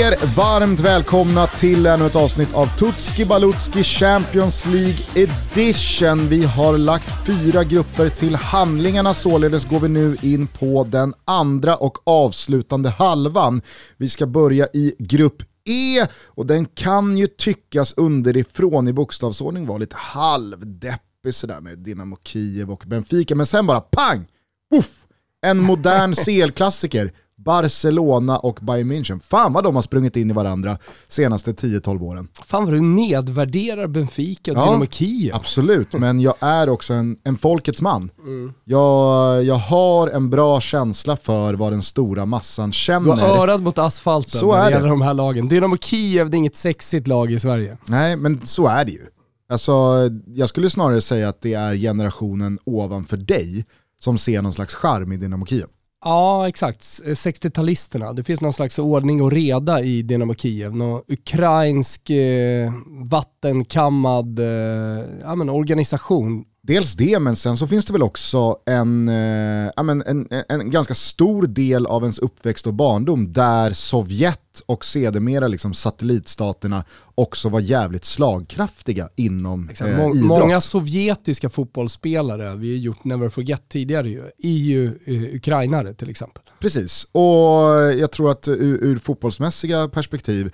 Er varmt välkomna till ännu ett avsnitt av Tutski Balutski Champions League Edition. Vi har lagt fyra grupper till handlingarna, således går vi nu in på den andra och avslutande halvan. Vi ska börja i grupp E och den kan ju tyckas underifrån i bokstavsordning vara lite halvdeppig sådär med Dynamo Kiev och Benfica, men sen bara pang! Uff, en modern CL-klassiker Barcelona och Bayern München. Fan vad de har sprungit in i varandra senaste 10-12 åren. Fan vad du nedvärderar Benfica och ja, Dynamo Kiev. Absolut, men jag är också en, en folkets man. Mm. Jag, jag har en bra känsla för vad den stora massan känner. Du har örat mot asfalten så när det gäller de här lagen. Dynamo Kiev, det är inget sexigt lag i Sverige. Nej, men så är det ju. Alltså, jag skulle snarare säga att det är generationen ovanför dig som ser någon slags charm i Dynamo Kiev. Ja, exakt. 60-talisterna. Eh, Det finns någon slags ordning och reda i Dynamo Kiev. Någon ukrainsk eh, vattenkammad eh, ja, men organisation. Dels det, men sen så finns det väl också en, eh, en, en, en ganska stor del av ens uppväxt och barndom där Sovjet och sedermera liksom satellitstaterna också var jävligt slagkraftiga inom eh, Må idrott. Många sovjetiska fotbollsspelare, vi har gjort Never Forget tidigare ju, är ju eh, ukrainare till exempel. Precis, och jag tror att ur, ur fotbollsmässiga perspektiv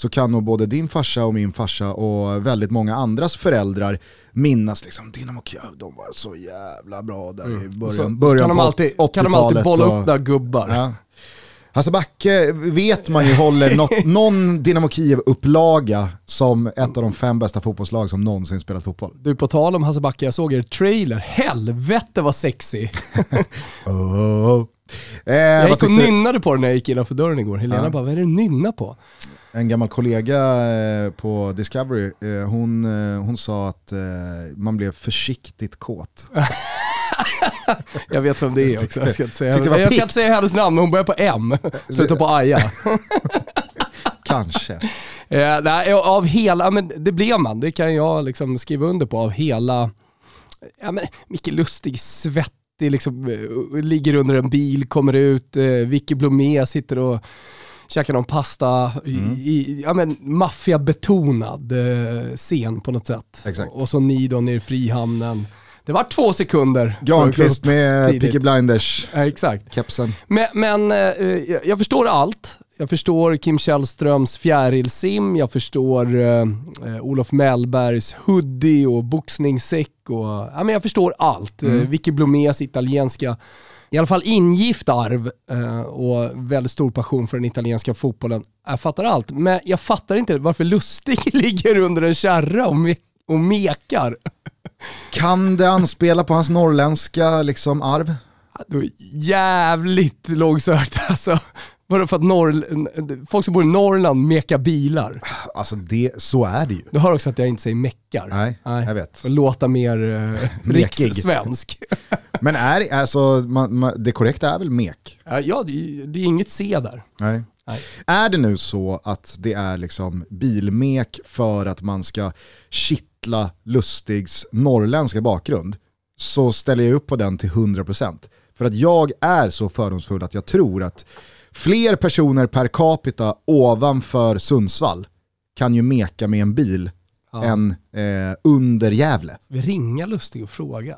så kan nog både din farsa och min farsa och väldigt många andras föräldrar minnas liksom Dynamo Kiev, de var så jävla bra där mm. i början, så, början så kan på 80-talet. Kan de alltid bolla upp där gubbar. Ja. Hasse Backe vet man ju håller något, någon Dynamo Kiev-upplaga som ett av de fem bästa fotbollslag som någonsin spelat fotboll. Du, på tal om Hasse Backe, jag såg er trailer. Helvete vad sexy! oh. eh, jag gick och nynnade på den när jag gick innanför dörren igår. Helena ja. bara, vad är det du nynnar på? En gammal kollega eh, på Discovery, eh, hon, eh, hon sa att man blev försiktigt kåt. jag vet vem det är också. Jag ska inte säga, jag ska inte säga hennes namn, men hon börjar på M. Slutar på Aja. Kanske. Eh, nej, av hela, men det blev man, det kan jag liksom skriva under på, av hela, ja men Micke Lustig svettig, liksom, ligger under en bil, kommer ut, eh, Vicky Blomé sitter och käkar någon pasta, mm. i, ja men maffiabetonad eh, scen på något sätt. Exakt. Och så ni då nere i Frihamnen. Det var två sekunder. Granqvist med Peaky Blinders ja, exakt. kepsen. Men, men eh, jag förstår allt. Jag förstår Kim Källströms fjärilsim, jag förstår eh, eh, Olof Mellbergs hoodie och boxningssäck och ja, men jag förstår allt. Mm. Eh, Vicky Blomés italienska, i alla fall ingift arv eh, och väldigt stor passion för den italienska fotbollen. Jag fattar allt, men jag fattar inte varför Lustig ligger under en kärra och, me och mekar. Kan det anspela på hans norrländska liksom, arv? Jävligt långsökt alltså. Vadå för att norr, folk som bor i Norrland mekar bilar? Alltså det, så är det ju. Du hör också att jag inte säger meckar. Nej, Nej. jag vet. Och låta mer eh, rikssvensk. Men är alltså, man, man, det korrekta är väl mek? Ja, det, det är inget C där. Nej. Nej. Är det nu så att det är liksom bilmek för att man ska kittla Lustigs norrländska bakgrund så ställer jag upp på den till 100%. För att jag är så fördomsfull att jag tror att fler personer per capita ovanför Sundsvall kan ju meka med en bil ja. än eh, under Gävle. Vi ringa Lustig och fråga.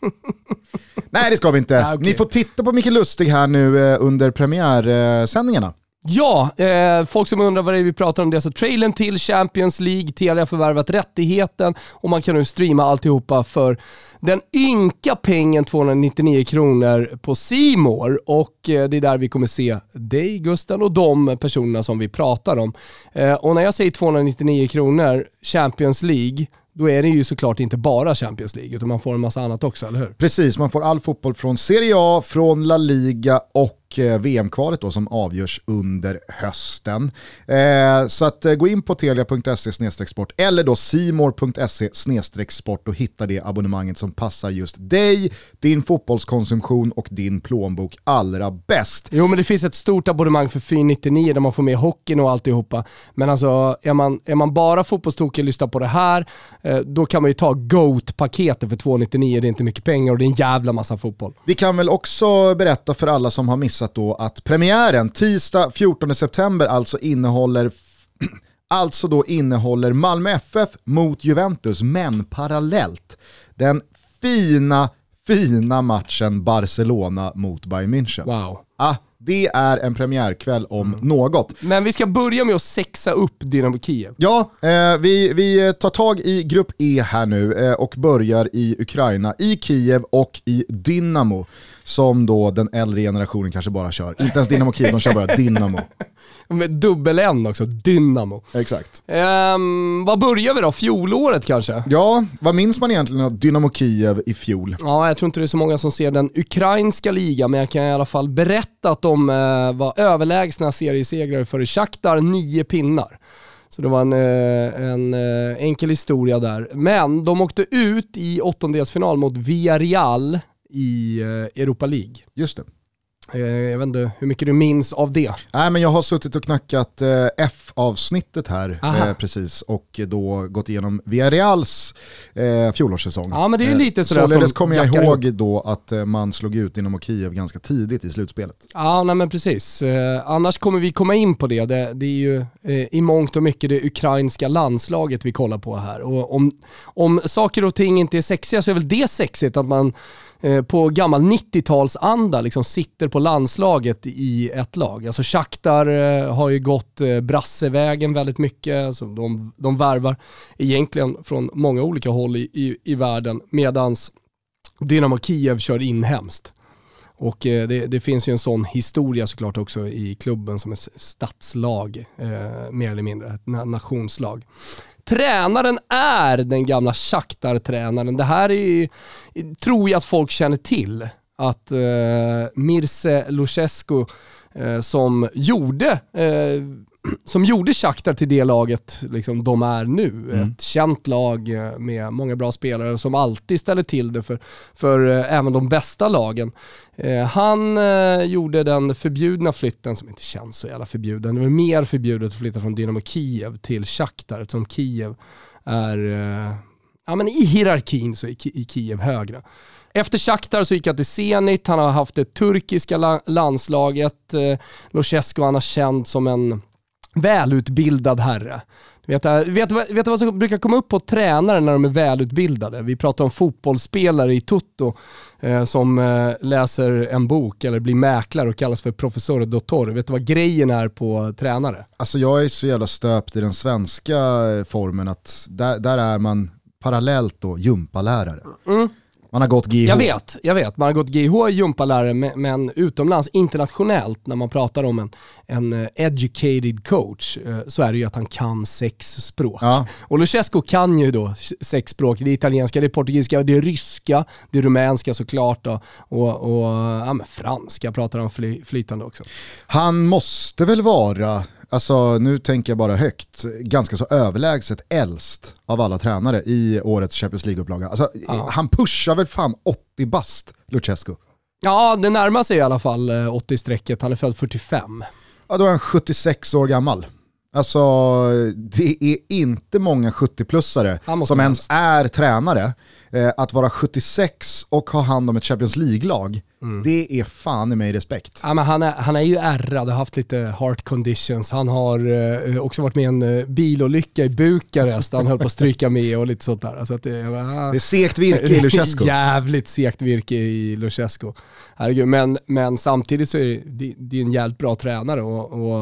Nej det ska vi inte. Ah, okay. Ni får titta på Mikael Lustig här nu eh, under premiärsändningarna. Ja, eh, folk som undrar vad det är vi pratar om, det är alltså trailern till Champions League, Telia har förvärvat rättigheten och man kan nu streama alltihopa för den ynka pengen 299 kronor på Simor och eh, det är där vi kommer se dig Gusten och de personerna som vi pratar om. Eh, och när jag säger 299 kronor, Champions League, då är det ju såklart inte bara Champions League, utan man får en massa annat också, eller hur? Precis, man får all fotboll från Serie A, från La Liga och Eh, VM-kvalet då som avgörs under hösten. Eh, så att eh, gå in på telia.se sport eller då simor.se sport och hitta det abonnemanget som passar just dig, din fotbollskonsumtion och din plånbok allra bäst. Jo men det finns ett stort abonnemang för 499 där man får med hockeyn och alltihopa. Men alltså är man, är man bara fotbollstokig och lyssnar på det här, då kan man ju ta GOAT-paketet för 299, det är inte mycket pengar och det är en jävla massa fotboll. Vi kan väl också berätta för alla som har missat missat då att premiären tisdag 14 september alltså innehåller alltså då innehåller Malmö FF mot Juventus, men parallellt den fina, fina matchen Barcelona mot Bayern München. Wow. Ah, det är en premiärkväll om mm. något. Men vi ska börja med att sexa upp Dynamo Kiev. Ja, eh, vi, vi tar tag i grupp E här nu eh, och börjar i Ukraina, i Kiev och i Dynamo som då den äldre generationen kanske bara kör. Inte ens Dynamo Kiev, de kör bara Dynamo. Med dubbel-N också, Dynamo. Exakt. Um, vad börjar vi då? Fjolåret kanske? Ja, vad minns man egentligen av Dynamo Kiev i fjol? Ja, jag tror inte det är så många som ser den ukrainska ligan, men jag kan i alla fall berätta att de uh, var överlägsna seriesegrare för Shakhtar, nio pinnar. Så det var en, eh, en eh, enkel historia där. Men de åkte ut i åttondelsfinal mot Villarreal i Europa League. Just det. Eh, jag vet inte hur mycket du minns av det? Nej, men jag har suttit och knackat eh, F-avsnittet här eh, precis och då gått igenom Villarreals eh, fjolårssäsong. Ja men det är lite sådär Således kommer jag ihåg då att man slog ut Dynamo Kiev ganska tidigt i slutspelet. Ja nej men precis. Annars kommer vi komma in på det. Det, det är ju i mångt och mycket det ukrainska landslaget vi kollar på här. Och om, om saker och ting inte är sexiga så är väl det sexigt att man Eh, på gammal 90-talsanda liksom sitter på landslaget i ett lag. Alltså Shakhtar eh, har ju gått eh, brassevägen väldigt mycket. Alltså de, de värvar egentligen från många olika håll i, i, i världen medans Dynamo Kiev kör inhemskt. Och det, det, finns ju en sån historia såklart också i klubben som ett stadslag, eh, mer eller mindre, ett nationslag. Tränaren är den gamla Shakhtar-tränaren. Det här är, tror jag att folk känner till. Att eh, Mirce Luchescu eh, som gjorde eh, som gjorde Shakhtar till det laget liksom, de är nu. Mm. Ett känt lag eh, med många bra spelare som alltid ställer till det för, för eh, även de bästa lagen. Eh, han eh, gjorde den förbjudna flytten, som inte känns så jävla förbjuden, det var mer förbjudet att flytta från Dynamo Kiev till Shakhtar eftersom Kiev är, eh, ja men i hierarkin så är i Kiev högre. Efter Shakhtar så gick han till Zenit, han har haft det turkiska landslaget, eh, Luchescu han har känd som en välutbildad herre. Vet du, vet, vet vad som brukar komma upp på tränare när de är välutbildade? Vi pratar om fotbollsspelare i Toto eh, som eh, läser en bok eller blir mäklare och kallas för professor doktor. Vet du vad grejen är på tränare? Alltså jag är så jävla stöpt i den svenska formen att där, där är man parallellt då gympalärare. Mm. Man har gått GH. Jag vet, jag vet. Man har gått GH gympalärare, men utomlands, internationellt, när man pratar om en, en eh, educated coach, eh, så är det ju att han kan sex språk. Ja. Och Luchescu kan ju då sex språk. Det är italienska, det är portugisiska, det är ryska, det är rumänska såklart då, och, och ja, men franska pratar han fly, flytande också. Han måste väl vara alltså nu tänker jag bara högt, ganska så överlägset äldst av alla tränare i årets Champions League-upplaga. Alltså, ja. Han pushar väl fan 80 bast, Luchescu? Ja, det närmar sig i alla fall 80-strecket. Eh, han är född 45. Ja, då är han 76 år gammal. Alltså, det är inte många 70-plussare som ens är tränare. Eh, att vara 76 och ha hand om ett Champions League-lag, mm. det är fan i mig respekt. Ja, men han, är, han är ju ärrad, har haft lite heart conditions. Han har eh, också varit med i en eh, bilolycka i Bukarest, han höll på att stryka med och lite sånt där. Alltså det, ah, det är segt virke i Luchescu. Jävligt segt virke i. Herregud, men, men samtidigt så är det, det, det är en jävligt bra tränare och, och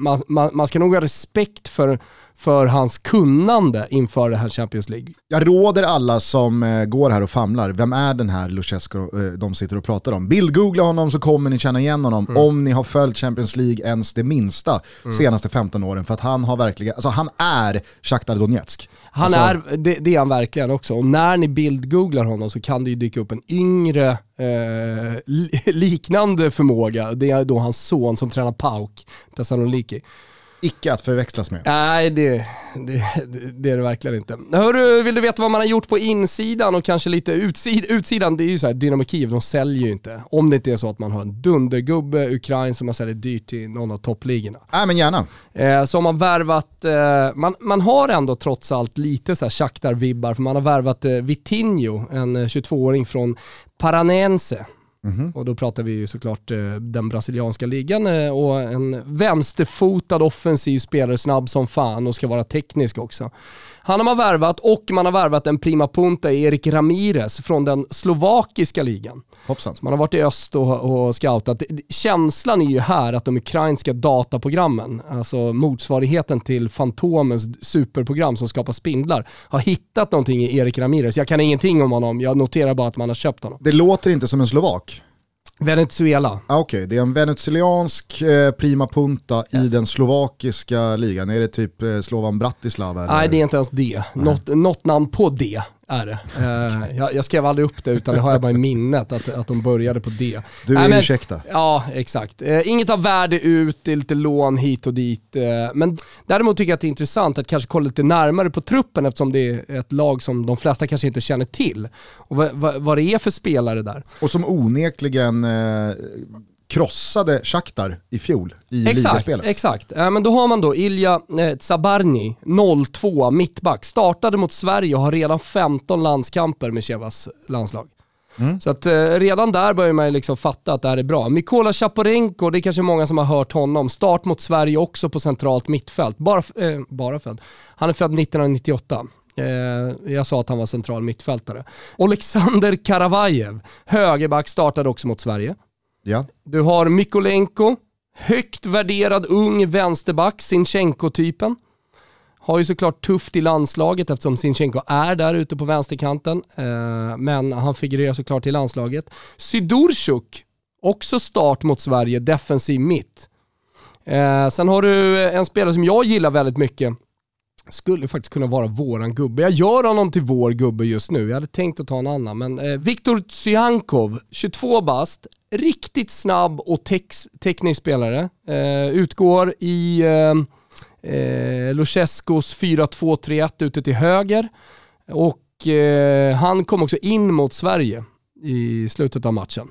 man, man, man ska nog ha respekt för för hans kunnande inför det här Champions League. Jag råder alla som eh, går här och famlar, vem är den här Luchescu eh, de sitter och pratar om? Bildgoogla honom så kommer ni känna igen honom mm. om ni har följt Champions League ens det minsta mm. senaste 15 åren. För att han har verkligen, alltså han är Shakhtar Donetsk. Han alltså, är, det, det, är han verkligen också. Och när ni bildgooglar honom så kan det ju dyka upp en yngre eh, liknande förmåga. Det är då hans son som tränar PAOK, Thessaloniki. Icke att förväxlas med. Nej, det, det, det är det verkligen inte. Hörru, vill du veta vad man har gjort på insidan och kanske lite utsid, utsidan? Det är ju så här, Dynamo Kiev, de säljer ju inte. Om det inte är så att man har en dundergubbe, Ukraina, som man säljer dyrt till någon av toppligorna. Nej, men gärna. Eh, så har man värvat, eh, man, man har ändå trots allt lite så här Shakhtar-vibbar, för man har värvat eh, Vitinho, en 22-åring eh, från Paranense Mm. Och då pratar vi ju såklart eh, den brasilianska ligan eh, och en vänsterfotad offensiv spelare, snabb som fan och ska vara teknisk också. Han har man värvat och man har värvat en prima punta, Erik Ramirez, från den slovakiska ligan. Hoppsan. Man har varit i öst och, och scoutat. Känslan är ju här att de ukrainska dataprogrammen, alltså motsvarigheten till Fantomens superprogram som skapar spindlar, har hittat någonting i Erik Ramirez. Jag kan ingenting om honom, jag noterar bara att man har köpt honom. Det låter inte som en slovak. Venezuela. Ah, Okej, okay. det är en venezuelansk eh, prima punta yes. i den slovakiska ligan. Är det typ eh, Slovan Bratislava? Nej, det är inte ens det. Något, något namn på det är det. Uh, jag, jag, skrev aldrig upp det utan det har jag bara i minnet att, att de började på det. Du är äh, ursäkta. Ja, exakt. Uh, inget av värde ut, det är lite lån hit och dit. Uh, men däremot tycker jag att det är intressant att kanske kolla lite närmare på truppen eftersom det är ett lag som de flesta kanske inte känner till. Och vad, vad det är för spelare där. Och som onekligen krossade Shakhtar i fjol i exakt, ligaspelet. Exakt, äh, men då har man då Ilja eh, Zabarni, 02, mittback. Startade mot Sverige och har redan 15 landskamper med Chevas landslag. Mm. Så att eh, redan där börjar man liksom fatta att det här är bra. Mikola Chaporenko, det är kanske många som har hört honom. Start mot Sverige också på centralt mittfält. Bara, eh, bara född. Han är född 1998. Eh, jag sa att han var central mittfältare. Alexander Karavajev, högerback, startade också mot Sverige. Ja. Du har Mykolenko, högt värderad ung vänsterback, Sinchenko-typen. Har ju såklart tufft i landslaget eftersom Sinchenko är där ute på vänsterkanten. Eh, men han figurerar såklart i landslaget. Sidorchuk, också start mot Sverige, defensiv mitt. Eh, sen har du en spelare som jag gillar väldigt mycket. Skulle faktiskt kunna vara våran gubbe. Jag gör honom till vår gubbe just nu. Jag hade tänkt att ta en annan, men eh, Viktor Tsyankov, 22 bast, riktigt snabb och tex, teknisk spelare. Eh, utgår i eh, eh, Lucheskos 4-2-3-1 ute till höger. Och eh, han kom också in mot Sverige i slutet av matchen.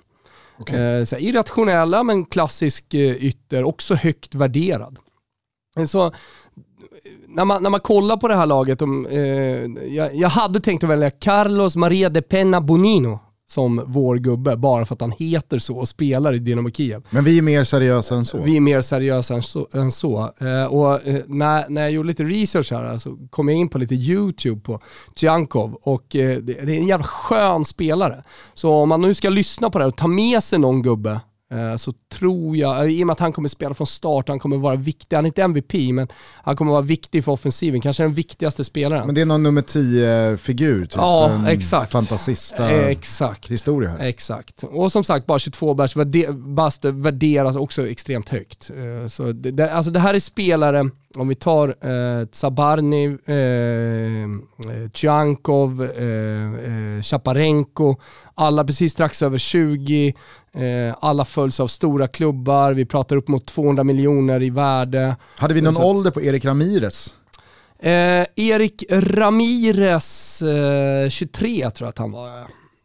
Okay. Eh, så irrationella men klassisk eh, ytter, också högt värderad. Så när man, när man kollar på det här laget, om, jag, jag, hade tänkt att välja Carlos Maria de Pena Bonino som vår gubbe, bara för att han heter så och spelar i Dynamo Kiev. Men vi är mer seriösa än så. Vi är mer seriösa än så. Än så. Eh, och eh, när, när jag gjorde lite research här så kom jag in på lite YouTube på Tjankov och eh, det, det, är en jävla skön spelare. Så om man nu ska lyssna på det här och ta med sig någon gubbe så tror jag, eh, i och med att han kommer spela från start, han kommer vara viktig, han är inte MVP, men han kommer vara viktig för offensiven, kanske den viktigaste spelaren. Men det är någon nummer 10-figur, typ ja, en exakt. fantasista exakt. historia här. Exakt. Och som sagt, bara 22 bärs bast värderas också extremt högt. Eh, så det, alltså det här är spelare, om vi tar eh, Tsabarny, eh, Tjankov, eh, Chaparenko, alla precis strax över 20, Eh, alla följs av stora klubbar, vi pratar upp mot 200 miljoner i värde. Hade vi någon så ålder på Erik Ramirez? Eh, Erik Ramirez, eh, 23 tror jag att han var.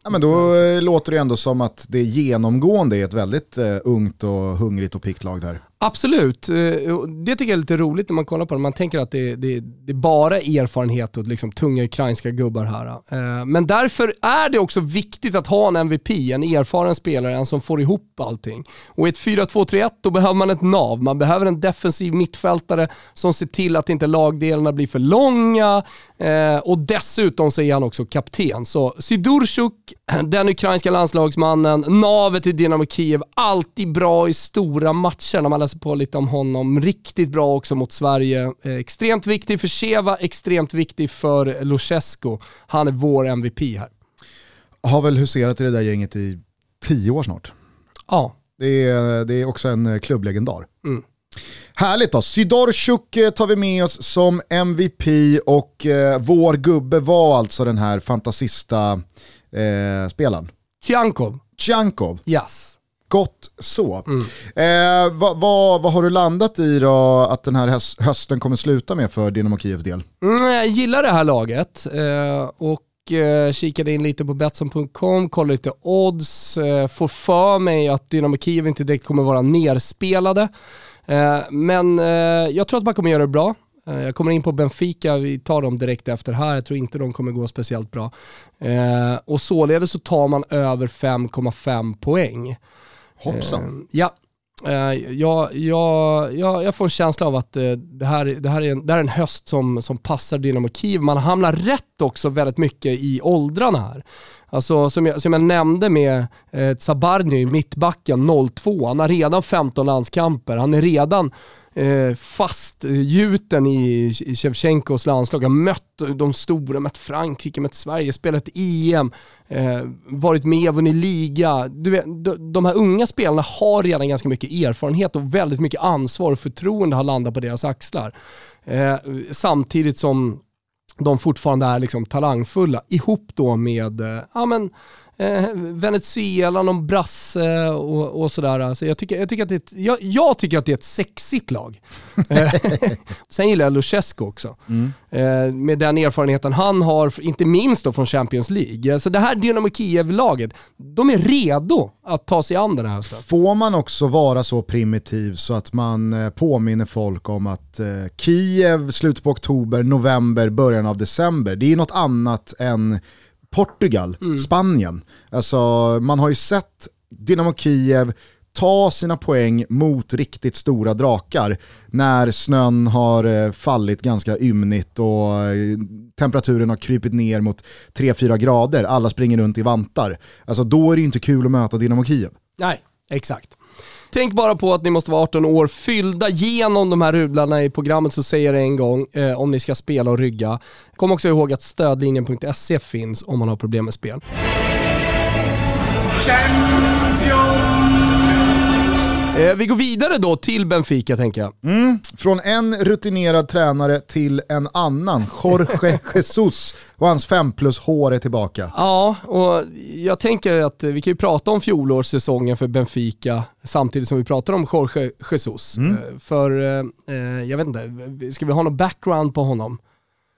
Ja, men då eh, låter det ändå som att det genomgående är ett väldigt uh, ungt och hungrigt och piggt lag där. Absolut, eh, det tycker jag är lite roligt när man kollar på det. Man tänker att det, det, det är bara erfarenhet och liksom tunga ukrainska gubbar här. Eh, men därför är det också viktigt att ha en MVP, en erfaren spelare, en som får ihop allting. Och i ett 4-2-3-1 då behöver man ett nav. Man behöver en defensiv mittfältare som ser till att inte lagdelarna blir för långa. Eh, och dessutom så är han också kapten. Så Sydurchuk, den ukrainska landslagsmannen, navet i Dynamo Kiev, alltid bra i stora matcher när man läser på lite om honom. Riktigt bra också mot Sverige. Eh, extremt viktig för Sheva, extremt viktig för Luchescu. Han är vår MVP här. Har väl huserat i det där gänget i tio år snart. Ja. Det är, det är också en eh, klubblegendar. Mm. Härligt då, Sydorchuk eh, tar vi med oss som MVP och eh, vår gubbe var alltså den här fantasista eh, spelaren. Tjankov. Tjankov. Yes. Gott så. Mm. Eh, vad, vad, vad, har du landat i då att den här hösten kommer sluta med för Dynamo Kievs del? Mm, jag gillar det här laget eh, och eh, kikade in lite på Betsson.com, kollade lite odds, eh, får för mig att Dynamo Kiev inte direkt kommer vara nerspelade. Eh, men eh, jag tror att man kommer göra det bra. Eh, jag kommer in på Benfica, vi tar dem direkt efter här. Jag tror inte de kommer gå speciellt bra. Eh, och således så tar man över 5,5 poäng. Hoppsan. Eh, ja, jag, jag, jag, jag, får en känsla av att det, här, det, här är en, det här är en höst som, som passar Dynamo Kiev. Man hamnar rätt också väldigt mycket i åldrarna här. Alltså som jag, som jag nämnde med eh, Zabarny, mittbacken 02, han har redan 15 landskamper, han är redan eh, fastgjuten i, Shevchenkos landslag, har mött de stora, mött Frankrike, mött Sverige, spelat EM, eh, varit med och vunnit liga. Du vet, de, här unga spelarna har redan ganska mycket erfarenhet och väldigt mycket ansvar och förtroende har landat på deras axlar. Eh, samtidigt som de fortfarande är liksom talangfulla ihop då med, eh, ja men eh, Venezuela, någon brasse och, och sådär. Alltså jag, tycker, jag, tycker att det är ett, jag, jag, tycker att det är ett sexigt lag. Eh, sen gillar jag Luchescu också. Mm. Eh, med den erfarenheten han har, inte minst då från Champions League. Så det här Dynamo Kiev-laget, de är redo att ta sig an den här hösten. Får man också vara så primitiv så att man eh, påminner folk om att eh, Kiev, slutet på oktober, november, början av december, det är något annat än Portugal, mm. Spanien. Alltså, man har ju sett Dynamo Kiev ta sina poäng mot riktigt stora drakar när snön har eh, fallit ganska ymnigt och eh, temperaturen har krypit ner mot 3-4 grader, alla springer runt i vantar. Alltså då är det inte kul att möta Dynamo Kiev. Nej, exakt. Tänk bara på att ni måste vara 18 år fyllda genom de här rublarna i programmet så säger jag det en gång eh, om ni ska spela och rygga. Kom också ihåg att stödlinjen.se finns om man har problem med spel. Eh, vi går vidare då till Benfica tänker jag. Mm. Från en rutinerad tränare till en annan. Jorge Jesus och hans 5 plus hår är tillbaka. Ja, och jag tänker att vi kan ju prata om fjolårssäsongen för Benfica samtidigt som vi pratar om Jorge Jesus. Mm. Eh, för, eh, jag vet inte, ska vi ha någon background på honom?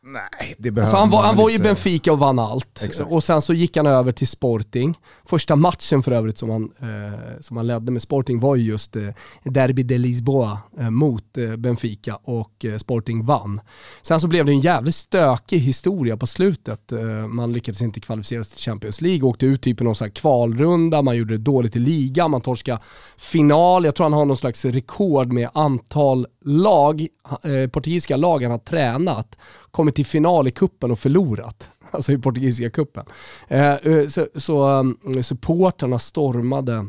Nej, det behöver alltså han var, han var i Benfica och vann allt. Exakt. Och sen så gick han över till Sporting. Första matchen för övrigt som han, eh, som han ledde med Sporting var ju just eh, Derby de Lisboa eh, mot eh, Benfica och eh, Sporting vann. Sen så blev det en jävligt stökig historia på slutet. Eh, man lyckades inte kvalificera sig till Champions League, åkte ut typ i någon sån kvalrunda, man gjorde det dåligt i ligan, man torskade final. Jag tror han har någon slags rekord med antal lag, eh, portugisiska lag han har tränat kommit till final i kuppen och förlorat. Alltså i portugisiska kuppen. Eh, eh, så, så eh, um, supporterna stormade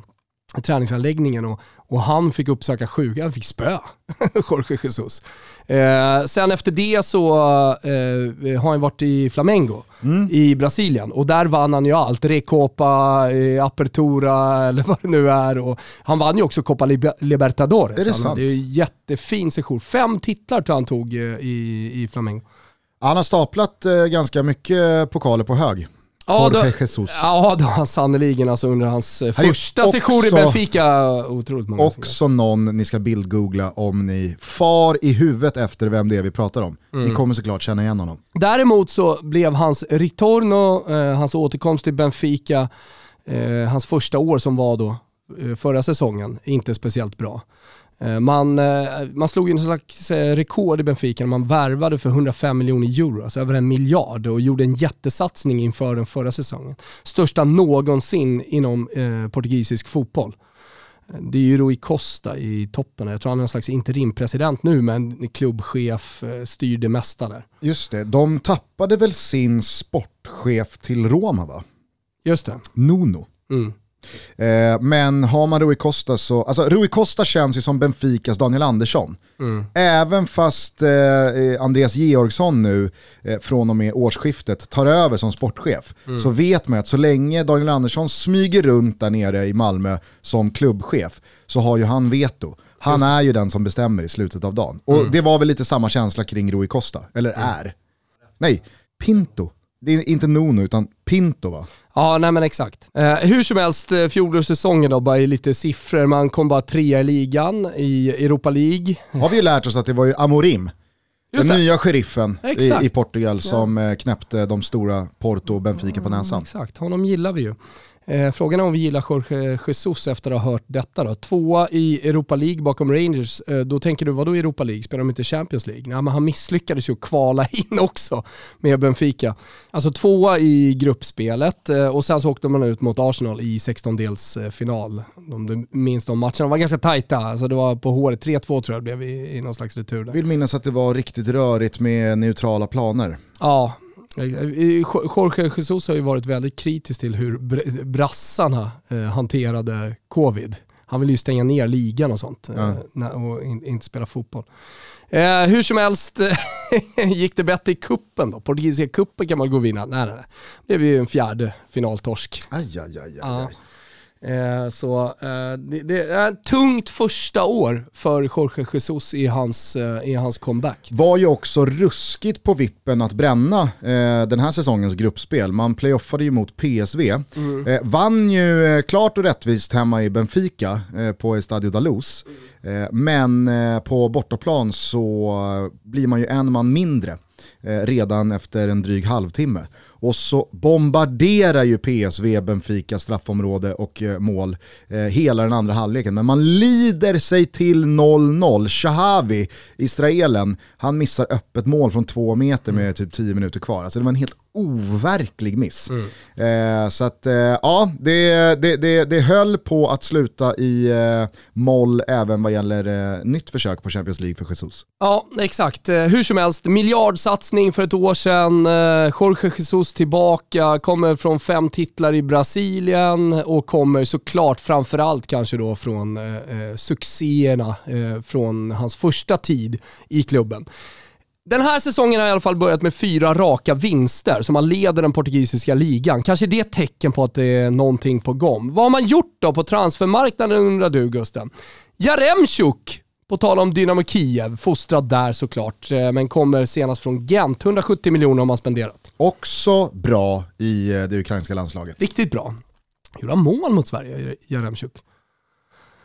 träningsanläggningen och, och han fick uppsöka sjuka, han fick spö, Jorge Jesus. Eh, sen efter det så eh, har han varit i Flamengo mm. i Brasilien och där vann han ju allt. Recopa, eh, Apertura eller vad det nu är. Och han vann ju också Copa Libertadores. Är det sant? Det är en jättefin session. Fem titlar tror jag han tog eh, i, i Flamengo. Han har staplat eh, ganska mycket pokaler på hög. Ja, då, Jesus. ja, det har sannerligen alltså under hans eh, första också, session i Benfica. Otroligt många Också gånger. någon ni ska bildgoogla om ni far i huvudet efter vem det är vi pratar om. Mm. Ni kommer såklart känna igen honom. Däremot så blev hans ritorno, eh, hans återkomst till Benfica, eh, hans första år som var då eh, förra säsongen, inte speciellt bra. Eh, man, eh, man slog ju en slags eh, rekord i Benfica när man värvade för 105 miljoner euro, alltså över en miljard och gjorde en jättesatsning inför den förra säsongen. Största någonsin inom eh, portugisisk fotboll. Det är ju Rui Costa i toppen. Jag tror han är en slags interimpresident nu men klubbchef, styr det mesta där. Just det, de tappade väl sin sportchef till Roma va? Just det. Nuno. Mm. Eh, men har man Rui Costa så, alltså Rui Costa känns ju som Benficas Daniel Andersson. Mm. Även fast eh, eh, Andreas Georgsson nu eh, från och med årsskiftet tar över som sportchef mm. så vet man att så länge Daniel Andersson smyger runt där nere i Malmö som klubbchef så har ju han veto. Han är ju den som bestämmer i slutet av dagen. Och mm. det var väl lite samma känsla kring Rui Costa, eller mm. är. Nej, Pinto. Det är inte Nuno utan Pinto va? Ja, nej men exakt. Eh, hur som helst, eh, fjolårssäsongen då, bara i lite siffror. Man kom bara trea i ligan i Europa League. Har vi ju lärt oss att det var ju Amorim, Just den det. nya sheriffen i, i, Portugal som ja. Eh, knäppte de stora Porto och Benfica på näsan. exakt, honom gillar vi ju. Eh, frågan är om vi gillar Jorge Jesus efter att ha hört detta då. Tvåa i Europa League bakom Rangers. Eh, då tänker du, vad då Europa League? Spelar de inte Champions League? Nej, men han misslyckades ju att kvala in också med Benfica. Alltså tvåa i gruppspelet eh, och sen så åkte man ut mot Arsenal i 16-delsfinal. Om du minns de matcherna, de var ganska tajta. Alltså det var på håret, 3-2 tror jag det blev i, i någon slags retur där. Vill minnas att det var riktigt rörigt med neutrala planer. Ja, Jorge Jesus har ju varit väldigt kritisk till hur brassarna eh, hanterade covid. Han vill ju stänga ner ligan och sånt eh, ja. och inte spela fotboll. Eh, hur som helst gick det bättre i kuppen då. Portugisiska kuppen kan man gå och vinna. Nej, nej, nej. Det blev ju en fjärde finaltorsk. Aj, aj, aj, aj. Ja. Eh, så eh, det, det, är ett tungt första år för Jorge Jesus i hans, eh, i hans comeback. Var ju också ruskigt på vippen att bränna eh, den här säsongens gruppspel. Man playoffade ju mot PSV. Mm. Eh, vann ju eh, klart och rättvist hemma i Benfica på Estadio da Luz. Mm. men på bortaplan så blir man ju en man mindre redan efter en dryg halvtimme. Och så bombarderar ju PSV Benfica straffområde och eh, mål eh, hela den andra halvleken. Men man lider sig till 0-0. Shahavi, israelen, han missar öppet mål från två meter med typ 10 minuter kvar. Alltså det var en helt overklig miss. Mm. Eh, så att eh, ja, det, det, det, det höll på att sluta i eh, moll även vad gäller eh, nytt försök på Champions League för Jesus. Ja, exakt. Eh, hur som helst, miljardsatsning för ett år sedan. Eh, Jorge Jesus tillbaka, kommer från fem titlar i Brasilien och kommer såklart framförallt kanske då från eh, eh succéerna eh, från hans första tid i klubben. Den här säsongen har i alla fall börjat med fyra raka vinster, så man leder den portugisiska ligan. Kanske det är ett tecken på att det är någonting på gång. Vad har man gjort då på transfermarknaden undrar du Gusten? Jaremchuk, på tal om Dynamo Kiev, fostrad där såklart, eh, men kommer senast från Gent. 170 miljoner har man spenderat. Också bra i eh, det ukrainska landslaget. Riktigt bra. Gjorde han mål mot Sverige, Jaremchuk?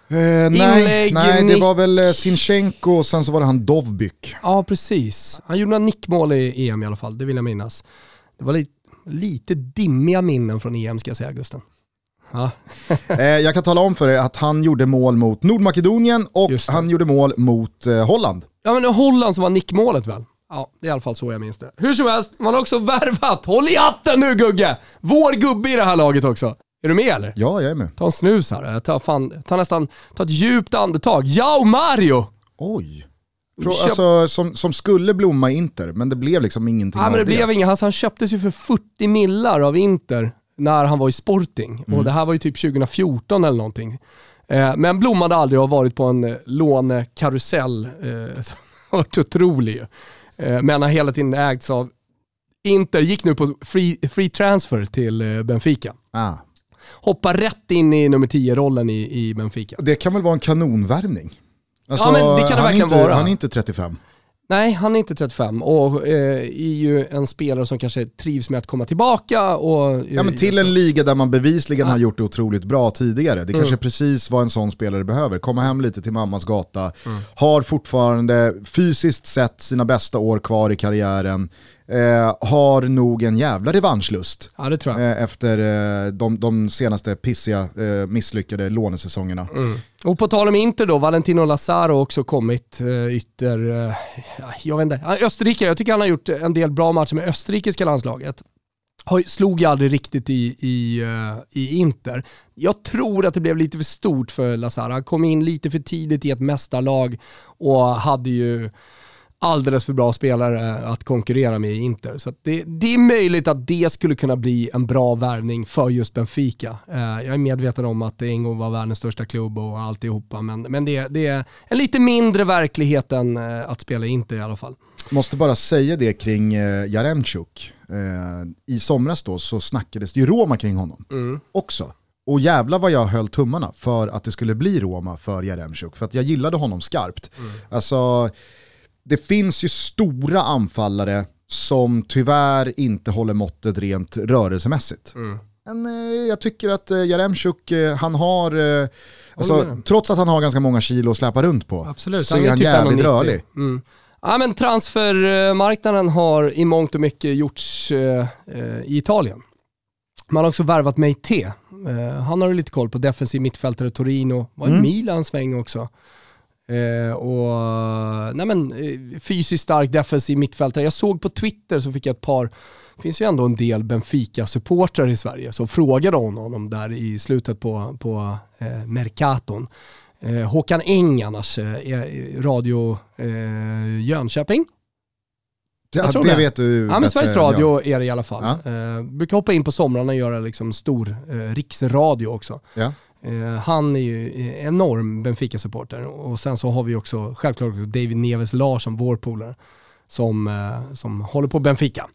Eh, nej, nej det var väl eh, Sinchenko och sen så var det han Dovbyk. Ja, precis. Han gjorde några nickmål i EM i alla fall, det vill jag minnas. Det var lite, lite dimmiga minnen från EM ska jag säga, Gusten. Ja. eh, jag kan tala om för dig att han gjorde mål mot Nordmakedonien och han gjorde mål mot eh, Holland. Ja men Holland som var nickmålet väl? Ja, det är i alla fall så jag minns det. Hur som helst, man har också värvat, håll i hatten nu Gugge! Vår gubbe i det här laget också. Är du med eller? Ja, jag är med. Ta en snus här. Ta, fan, ta nästan, ta ett djupt andetag. Jao Mario! Oj. Frå, alltså, som, som skulle blomma i Inter, men det blev liksom ingenting ja, av men det. det. Blev inga, alltså, han köptes ju för 40 millar av Inter när han var i Sporting. Mm. Och det här var ju typ 2014 eller någonting. Eh, men blommade aldrig och har varit på en eh, lånekarusell eh, som varit otrolig. Eh, men har hela tiden ägts av Inter, gick nu på free, free transfer till eh, Benfica. Ah hoppar rätt in i nummer 10-rollen i, i Benfica. Det kan väl vara en kanonvärvning? Alltså, ja men det kan det verkligen inte, vara. Han är inte 35. Nej, han är inte 35 och eh, är ju en spelare som kanske trivs med att komma tillbaka. Och, ja, men till en liga där man bevisligen ja. har gjort det otroligt bra tidigare. Det mm. kanske är precis vad en sån spelare behöver. Komma hem lite till mammas gata, mm. har fortfarande fysiskt sett sina bästa år kvar i karriären eh, har nog en jävla revanschlust. Ja, det tror jag. Eh, efter eh, de, de, senaste pissiga, eh, misslyckade lånesäsongerna. Mm. Och på tal om Inter då, Valentino Lazaro har också kommit eh, ytter... Eh, jag vet inte. Österrike, jag tycker han har gjort en del bra matcher med österrikiska landslaget slog ju aldrig riktigt i, i, i Inter. Jag tror att det blev lite för stort för Lazaro. Han kom in lite för tidigt i ett mästarlag och hade ju alldeles för bra spelare att konkurrera med i Inter. Så det, det, är möjligt att det skulle kunna bli en bra värvning för just Benfica. Eh, jag är medveten om att det en gång var världens största klubb och alltihopa, men, men det, det är en lite mindre verklighet än eh, att spela i Inter i alla fall. Måste bara säga det kring eh, Jaremchuk. I somras då så snackades det ju Roma kring honom mm. också. Och jävla vad jag höll tummarna för att det skulle bli Roma för Jaremchuk, för att jag gillade honom skarpt. Mm. Alltså, det finns ju stora anfallare som tyvärr inte håller måttet rent rörelsemässigt. Mm. Men eh, jag tycker att eh, Jaremchuk, eh, han har, eh, alltså, trots att han har ganska många kilo att släpa runt på, Absolut. så är han typ jävligt rörlig. Mm. Ja, men transfermarknaden har i mångt och mycket gjorts eh, eh, i Italien. Man har också värvat Meite Eh, han har du lite koll på, defensiv mittfältare Torino, var i Mm. Milan sväng också. Eh, och, nej men, eh, fysiskt stark defensiv mittfältare. Jag såg på Twitter så fick jag ett par, det finns ju ändå en del Benfica-supportrar i Sverige som frågade honom där i slutet på, på eh, Mercaton. Eh, Håkan Eng annars, eh, Radio eh, Jönköping. Ja, det det. vet du Ja men Sveriges. Radio är det i alla fall. Ja. Eh, brukar hoppa in på somrarna och göra liksom stor eh, riksradio också. Ja. Eh, han är ju enorm Benfica-supporter och sen så har vi också självklart David Neves Larsson, vår polare, som, eh, som håller på Benfica.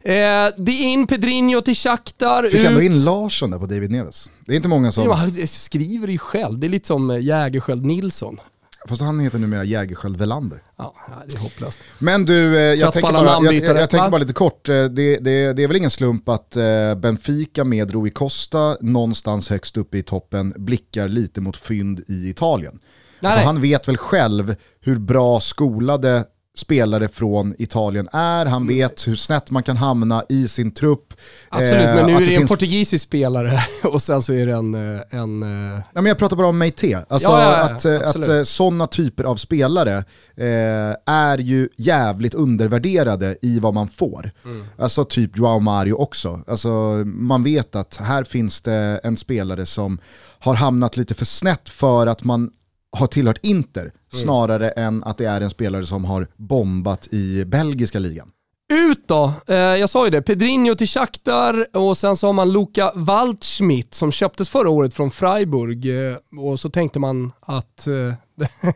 Eh, det är in Pedrinho till Shakhtar. Fick ut. ändå in Larsson där på David Neves. Det är inte många som... Jo, han skriver ju själv, det är lite som eh, Jägerskiöld Nilsson. Fast han heter numera Jägerskiöld Welander. Ja, det är hopplöst. Men du, eh, jag Trött tänker, bara, jag, jag, jag tänker bara lite kort. Eh, Det, det, det är väl ingen slump att eh, Benfica med Rui Costa någonstans högst uppe i toppen blickar lite mot fynd i Italien. Nej, alltså, han vet väl själv hur bra skolade spelare från Italien är, han Mm. vet hur snett man kan hamna i sin trupp. Absolut, Eh, men nu är det en finns- portugisisk spelare och sen så är det en... eh, en eh, Nej, men jag pratar bara om Meite. Alltså Ja, ja, ja, att, eh, absolut. att sådana typer av spelare eh, är ju jävligt undervärderade i vad man får. Mm. Alltså typ Joao Mario också. Alltså, man vet att här finns det en spelare som har hamnat lite för snett för att man har tillhört Inter, Mm. snarare än att det är en spelare som har bombat i belgiska ligan. Ut då, eh, jag sa ju det, Pedrinho till Shakhtar och sen så har man Luka Waldschmidt som köptes förra året från Freiburg eh, och så tänkte man att eh,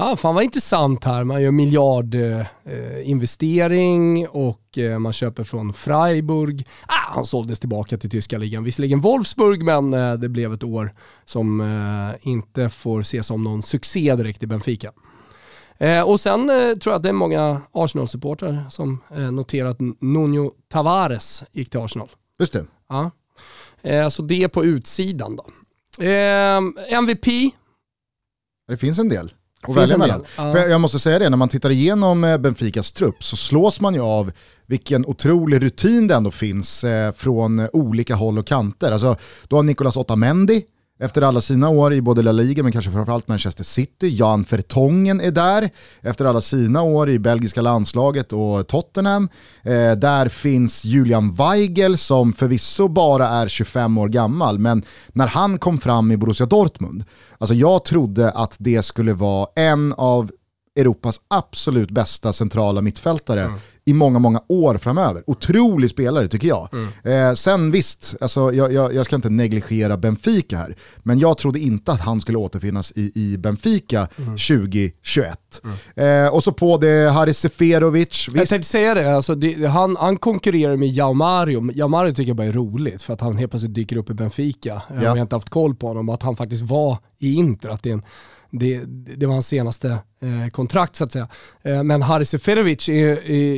ja, fan vad intressant här, man gör miljardinvestering eh, och eh, man köper från Freiburg. Ah, han såldes tillbaka till tyska ligan, visserligen Wolfsburg men eh, det blev ett år som eh, inte får ses som någon succé direkt i Benfica. Eh, och sen eh, tror jag att det är många Arsenal-supportrar som noterar att Nuno Tavares gick till Arsenal. Just det. Ja. Så det är på utsidan då. MVP, Det finns en del Finns välja mellan. ja. För jag- måste säga det, när man tittar igenom eh, Benficas trupp så slås man ju av vilken otrolig rutin det ändå finns eh, från olika håll och kanter. Alltså, du har Nicolas Otamendi, efter alla sina år i både La Liga men kanske framförallt Manchester City. Jan Vertongen är där, efter alla sina år i belgiska landslaget och Tottenham. Eh, där finns Julian Weigel som förvisso bara är 25 år gammal, men när han kom fram i Borussia Dortmund, alltså jag trodde att det skulle vara en av Europas absolut bästa centrala mittfältare mm i många, många år framöver. Otrolig spelare tycker jag. Eh, sen visst, alltså, jag, jag, jag ska inte negligera Benfica här, men jag trodde inte att han skulle återfinnas i, i Benfica 2021. Eh, och så på det Haris Seferovic, jag visst, tänkte säga det, alltså det han, han konkurrerar med Jao Mario. Jao Mario tycker jag bara är roligt för att han helt plötsligt dyker upp i Benfica. Jag Ja. har inte haft koll på honom att han faktiskt var i Inter. Att det, är en, det, det var hans senaste eh, kontrakt så att säga. Eh, men Haris Seferovic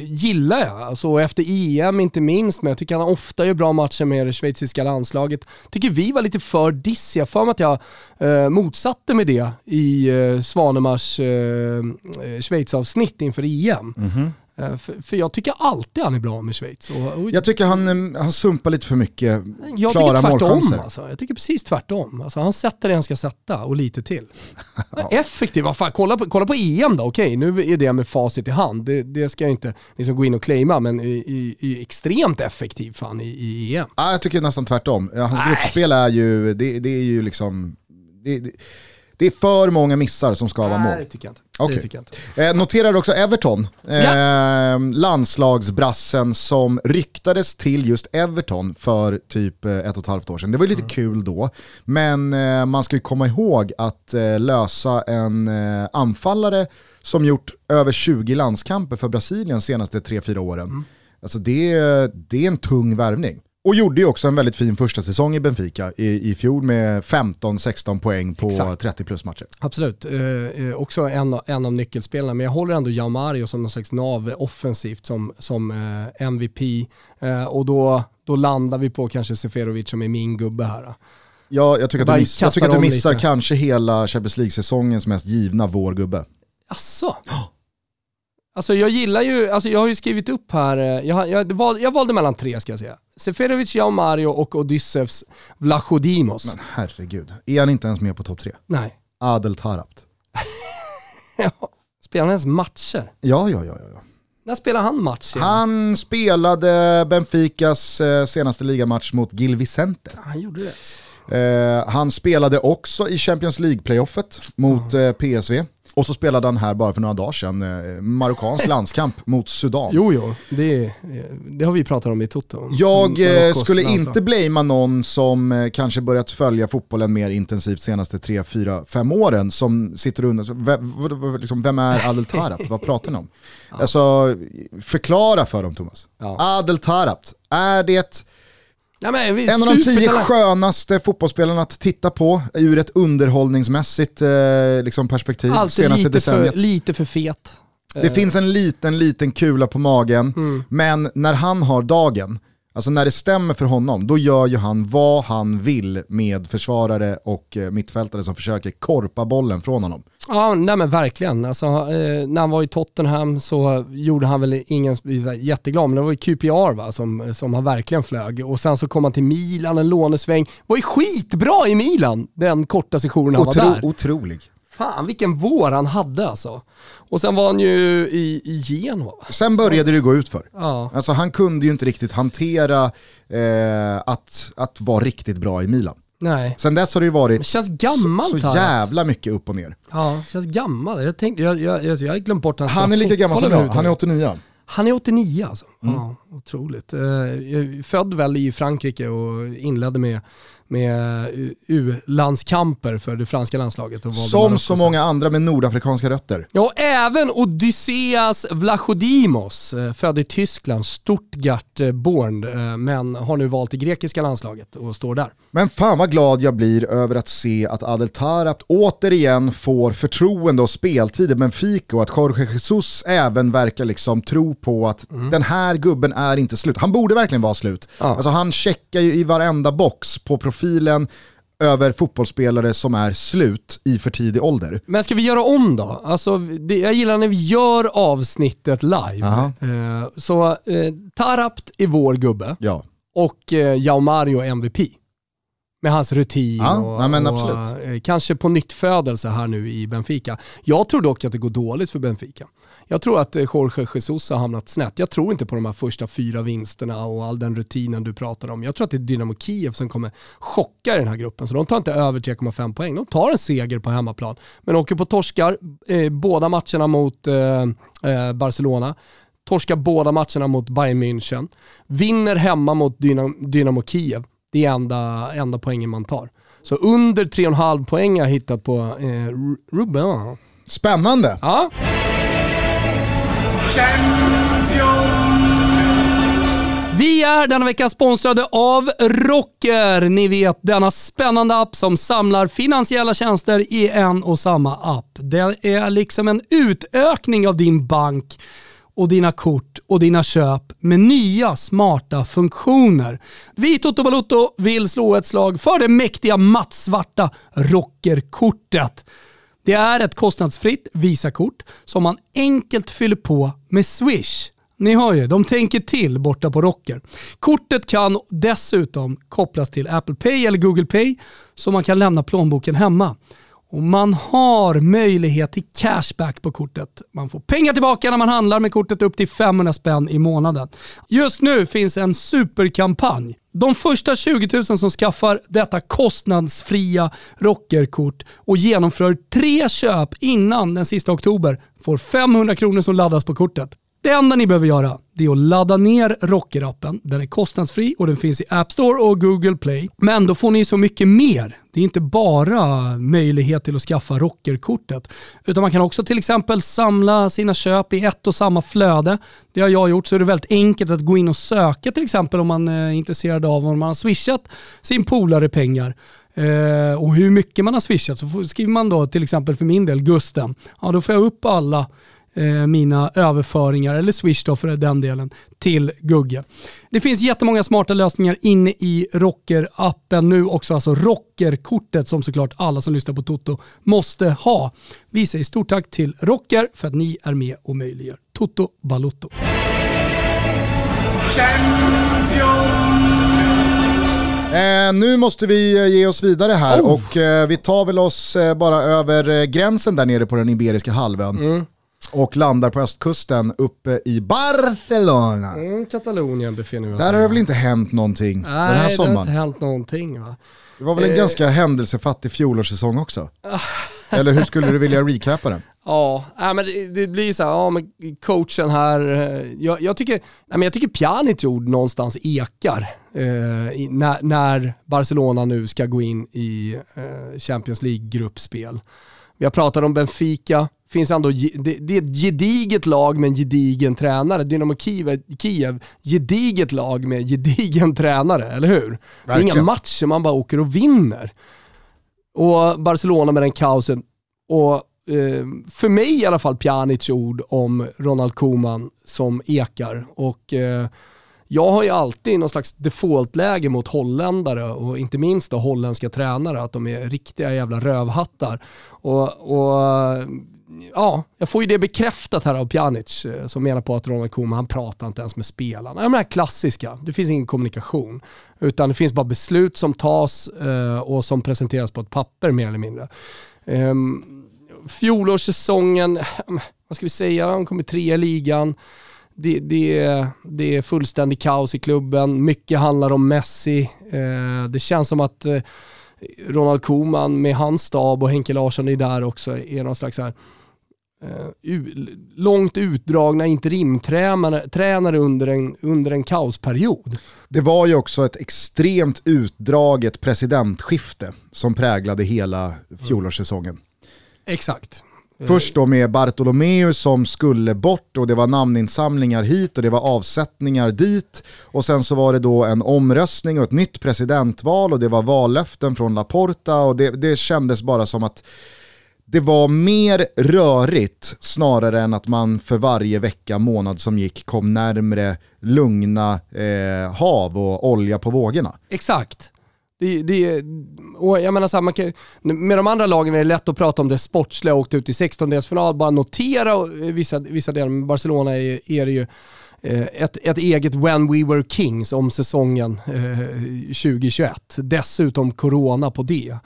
gillar jag, alltså, efter EM inte minst, men jag tycker han ofta gör bra matcher med det schweiziska landslaget. Tycker vi var lite för dissiga, för mig att jag eh, motsatte mig det i eh, Svanemars eh, eh Schweiz-avsnitt inför EM. Eh, mhm. För, för jag tycker alltid han är bra med Schweiz. Och, och jag tycker han, eh, han sumpar lite för mycket jag klara tycker tvärtom målchanser. alltså. Jag tycker precis tvärtom. Alltså, han sätter det han ska sätta och lite till. Effektiv, vad fan, kolla på, kolla på EM då, okej nu är det med facit i hand. Det, det ska jag inte liksom gå in och claima, men i, i, i extremt effektiv fan i, i EM. Ja, jag tycker nästan tvärtom. Ja, Hans Nej. gruppspel är ju, det, det är ju liksom, det, det, är för många missar som ska vara mål. Nej, det tycker jag inte. Okej. Det tycker inte. Eh, noterar också Everton, eh, landslagsbrassen som ryktades till just Everton för typ eh, ett och ett halvt år sedan. Det var ju lite kul då, men eh, man ska ju komma ihåg att eh, lösa en eh, anfallare som gjort över 20 landskamper för Brasilien de senaste 3-4 åren. Alltså det, det är en tung värvning. Och gjorde ju också en väldigt fin första säsong i Benfica i, i fjol med 15-16 poäng på Exakt. 30 plus matcher. Absolut, eh, eh, också en, av- en av nyckelspelarna, men jag håller ändå Jao Mario som någon slags nav offensivt som, som eh, MVP. Eh, och då, då landar vi på kanske Seferovic som är min gubbe här. Ja, jag tycker att du, miss, jag tycker att du missar lite. kanske hela Champions League-säsongens mest givna vår gubbe. Asså? Alltså jag gillar ju, alltså jag har ju skrivit upp här, eh, jag, jag, jag valde mellan tre ska jag säga. Seferovic, Jao Mario och Odysseus Vlachodimos. Men herregud, är han inte ens med på topp tre? Nej. Adel Tarabt. ja. Spelar han ens matcher? Ja, ja, ja. ja. När spelade han match senast? Han spelade Benficas eh, senaste ligamatch mot Gil Vicente. Han gjorde det. Eh, han spelade också i Champions League-playoffet mot eh, PSV. Och så spelade han här bara för några dagar sedan, eh, marockansk landskamp mot Sudan. Jo, jo, det, det har vi pratat om i Toto. Jag eh, skulle inte blamea någon som eh, kanske börjat följa fotbollen mer intensivt senaste 3, 4, 5 åren som sitter under, vem, liksom, vem är Adel Tarat? Vad pratar ni om? Ja. Alltså, förklara för dem Thomas. Ja. Adel Tarat, är det Ja, men, en av de tio skönaste fotbollsspelarna att titta på ur ett underhållningsmässigt eh, liksom perspektiv Alltid senaste lite decenniet. För, lite för fet. Det uh. finns en liten, liten kula på magen, mm. men när han har dagen, Alltså när det stämmer för honom, då gör ju han vad han vill med försvarare och eh, mittfältare som försöker korpa bollen från honom. Ja, nej men verkligen. Alltså, eh, när han var i Tottenham så gjorde han väl ingen jätteglad, men det var ju QPR va, som, som han verkligen flög. Och sen så kom han till Milan, en lånesväng. Var ju skitbra i Milan, den korta sessionen han Otro, var där. Otrolig. Fan vilken vår han hade alltså. Och sen var han ju i, i Genua. Sen började det gå ut för. Ja. Alltså han kunde ju inte riktigt hantera eh, att, att vara riktigt bra i Milan. Nej. Sen dess har det ju varit känns gammalt, så, så jävla mycket upp och ner. Ja, känns gammal. Jag, tänkte, jag, jag, jag, jag glömt bort hans Han är lika gammal som jag, han är 89. Han är 89 alltså. Mm. Ja, otroligt. Eh, född väl i Frankrike och inledde med med U-landskamper för det franska landslaget. Och Som så många andra med nordafrikanska rötter. Ja, även Odysseas Vlachodimos, eh, född i Tyskland, Stuttgart-born, eh, men har nu valt det grekiska landslaget och står där. Men fan vad glad jag blir över att se att Adel Tarabt återigen får förtroende och speltid i Benfica och att Jorge Jesus även verkar liksom tro på att mm. den här gubben är inte slut. Han borde verkligen vara slut. Ja. Alltså han checkar ju i varenda box på profilen över fotbollsspelare som är slut i för tidig ålder. Men ska vi göra om då? Alltså, det, jag gillar när vi gör avsnittet live. Eh, så eh, Tarapt är vår gubbe ja. och eh, Jao Mario MVP med hans rutin ja, och, nej, och eh, kanske på nytt födelse här nu i Benfica. Jag tror dock att det går dåligt för Benfica. Jag tror att eh, Jorge Jesus har hamnat snett. Jag tror inte på de här första fyra vinsterna och all den rutinen du pratar om. Jag tror att det är Dynamo Kiev som kommer chocka i den här gruppen. Så de tar inte över 3,5 poäng. De tar en seger på hemmaplan. Men åker på torskar eh, båda matcherna mot eh, eh, Barcelona torskar båda matcherna mot Bayern München, vinner hemma mot Dynamo, Dynamo Kiev. Det är enda, enda poängen man tar. Så under 3,5 poäng har jag hittat på eh, Ruben. Spännande! Ja. Vi är denna vecka sponsrade av Rocker. Ni vet denna spännande app som samlar finansiella tjänster i en och samma app. Det är liksom en utökning av din bank och dina kort och dina köp med nya smarta funktioner. Vi i Toto Balotto vill slå ett slag för det mäktiga mattsvarta Rockerkortet. Det är ett kostnadsfritt Visakort som man enkelt fyller på med Swish. Ni hör ju, de tänker till borta på Rocker. Kortet kan dessutom kopplas till Apple Pay eller Google Pay så man kan lämna plånboken hemma. Och man har möjlighet till cashback på kortet. Man får pengar tillbaka när man handlar med kortet upp till 500 spänn i månaden. Just nu finns en superkampanj. De första 20 000 som skaffar detta kostnadsfria rockerkort och genomför tre köp innan den sista oktober får 500 kronor som laddas på kortet. Det enda ni behöver göra det är att ladda ner Rocker-appen. Den är kostnadsfri och den finns i App Store och Google Play. Men då får ni så mycket mer. Det är inte bara möjlighet till att skaffa Rocker-kortet. Utan man kan också till exempel samla sina köp i ett och samma flöde. Det har jag gjort så är det väldigt enkelt att gå in och söka till exempel om man är intresserad av om man har swishat sin polare pengar. Eh, och hur mycket man har swishat så skriver man då till exempel för min del Gusten. Ja, då får jag upp alla eh, mina överföringar, eller Swish då för den delen, till Gugge. Det finns jättemånga smarta lösningar inne i Rocker-appen nu också, alltså Rocker-kortet som såklart alla som lyssnar på Toto måste ha. Vi säger stort tack till Rocker för att ni är med och möjliggör Toto. Champion. Eh, nu måste vi eh, ge oss vidare här Oh. och eh, vi tar väl oss eh, bara över eh, gränsen där nere på den Iberiska halvön. Mm. Och landar på östkusten uppe i Barcelona. Mm, Katalonien befinner vi oss Där har det väl inte hänt någonting Nej, den här det har sommaren? inte hänt någonting va. Det var väl en Eh. ganska händelsefattig fjolårssäsong också? Eller hur skulle du vilja recapa den? Ja, nej, men det, det blir så här, ja men coachen här, eh, jag, jag, tycker, nej, men jag tycker Pjanic ord någonstans ekar eh, i, när, när Barcelona nu ska gå in i eh, Champions League-gruppspel. Vi har pratat om Benfica, finns ändå, det, det är ett gediget lag med en gedigen tränare. Dynamo Kiev, Kiev gediget lag med gedigen tränare, eller hur? Det är inga matcher man bara åker och vinner. Och Barcelona med den kaosen. Och eh, för mig i alla fall Pjanic ord om Ronald Koeman som ekar. Och eh, jag har ju alltid någon slags defaultläge mot holländare och inte minst då holländska tränare, att de är riktiga jävla rövhattar. Och, och ja, jag får ju det bekräftat här av Pjanic eh, som menar på att Ronald Koeman, han pratar inte ens med spelarna. De här klassiska, det finns ingen kommunikation. Utan det finns bara beslut som tas eh, och som presenteras på ett papper mer eller mindre. Ehm, fjolårssäsongen, eh, vad ska vi säga, de kommer trea i ligan. Det, det, det är fullständig kaos i klubben, mycket handlar om Messi. Det känns som att Ronald Koeman med hans stab och Henke Larsson är där också, är någon slags här, eh, långt utdragna interimtränare tränare under en, under en kaosperiod. Det var ju också ett extremt utdraget presidentskifte som präglade hela fjolårssäsongen. Exakt. Först då med Bartolomeu som skulle bort och det var namninsamlingar hit och det var avsättningar dit. Och sen så var det då en omröstning och ett nytt presidentval och det var vallöften från Laporta och det, det kändes bara som att det var mer rörigt snarare än att man för varje vecka, månad som gick kom närmre lugna eh, hav och olja på vågorna. Exakt. Det, det, och jag menar så här, man kan, med de andra lagen är det lätt att prata om det sportsliga, åkt ut i 16-delsfinal, bara notera vissa, vissa delar, med Barcelona är, är det ju eh, ett, ett eget When We Were Kings om säsongen eh, 2021. Dessutom corona på det.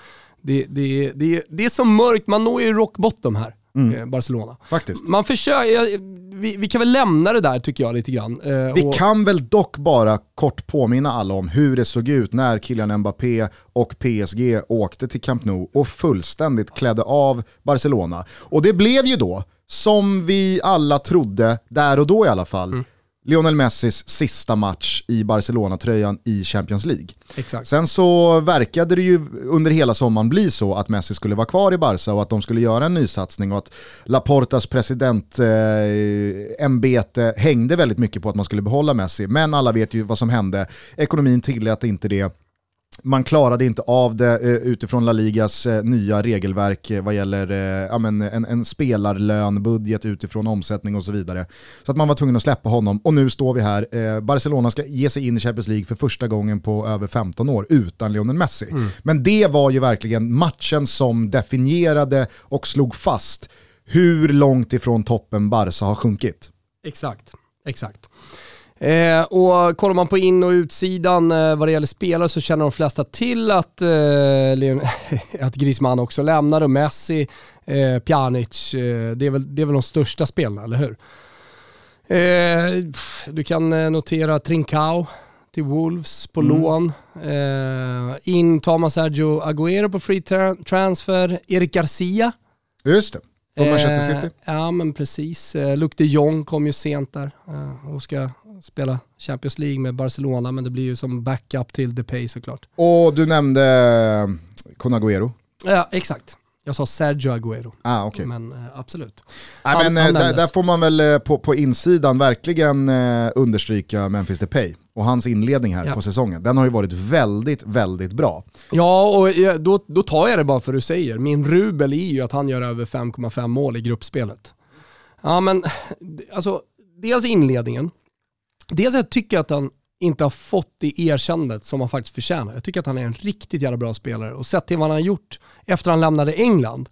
Det, det, det, det är så mörkt, man når ju rock bottom här, eh, Barcelona. Faktiskt. Man försöker, vi, vi kan väl lämna det där tycker jag lite grann. Eh, Vi och- kan väl dock bara kort påminna alla om hur det såg ut när Kylian Mbappé och PSG åkte till Camp Nou och fullständigt klädde av Barcelona. Och det blev ju då, som vi alla trodde, där och då i alla fall, Lionel Messis sista match i Barcelona-tröjan i Champions League. Exakt. Sen så verkade det ju under hela sommaren bli så att Messi skulle vara kvar i Barca och att de skulle göra en nysatsning och att Laportas presidentämbete eh, hängde väldigt mycket på att man skulle behålla Messi. Men alla vet ju vad som hände. Ekonomin tillät inte det. Man klarade inte av det eh, utifrån La Ligas eh, nya regelverk eh, vad gäller ja, men en, en spelarlönbudget utifrån omsättning och så vidare. Så att man var tvungen att släppa honom och nu står vi här. Barcelona ska ge sig in i Champions League för första gången på över 15 år utan Lionel Messi. Men det var ju verkligen matchen som definierade och slog fast hur långt ifrån toppen Barca har sjunkit. Exakt, exakt. Eh, och kollar man på in och utsidan eh, vad det gäller spelare så känner de flesta till att, eh, Leon, att Griezmann också lämnar och Messi, eh, Pjanic, eh, det, är väl, det är väl de största spelarna, eller hur? Eh, du kan eh, notera Trincao till Wolves på lån. Eh, in tar man Sergio Agüero på free tra- transfer. Erik Garcia. Just det, från Manchester City. Ja men precis. Eh, Luc de Jong kom ju sent där och ska spela Champions League med Barcelona men det blir ju som backup till Depay såklart. Och du nämnde eh, Kun Agüero. Ja exakt. Jag sa Sergio Agüero. Ah, okay. Men eh, absolut. Nej, Han- men, han eh, där, där får man väl eh, på, på insidan verkligen eh, understryka Memphis Depay och hans inledning här Ja. på säsongen. Den har ju varit väldigt, väldigt bra. Ja och eh, då, då tar jag det bara för du säger. Min rubel är ju att han gör över 5,5 mål i gruppspelet. Ja men alltså dels inledningen. Dels jag tycker att han inte har fått det erkännandet som han faktiskt förtjänar. Jag tycker att han är en riktigt jävla bra spelare och sett till vad han har gjort efter han lämnade England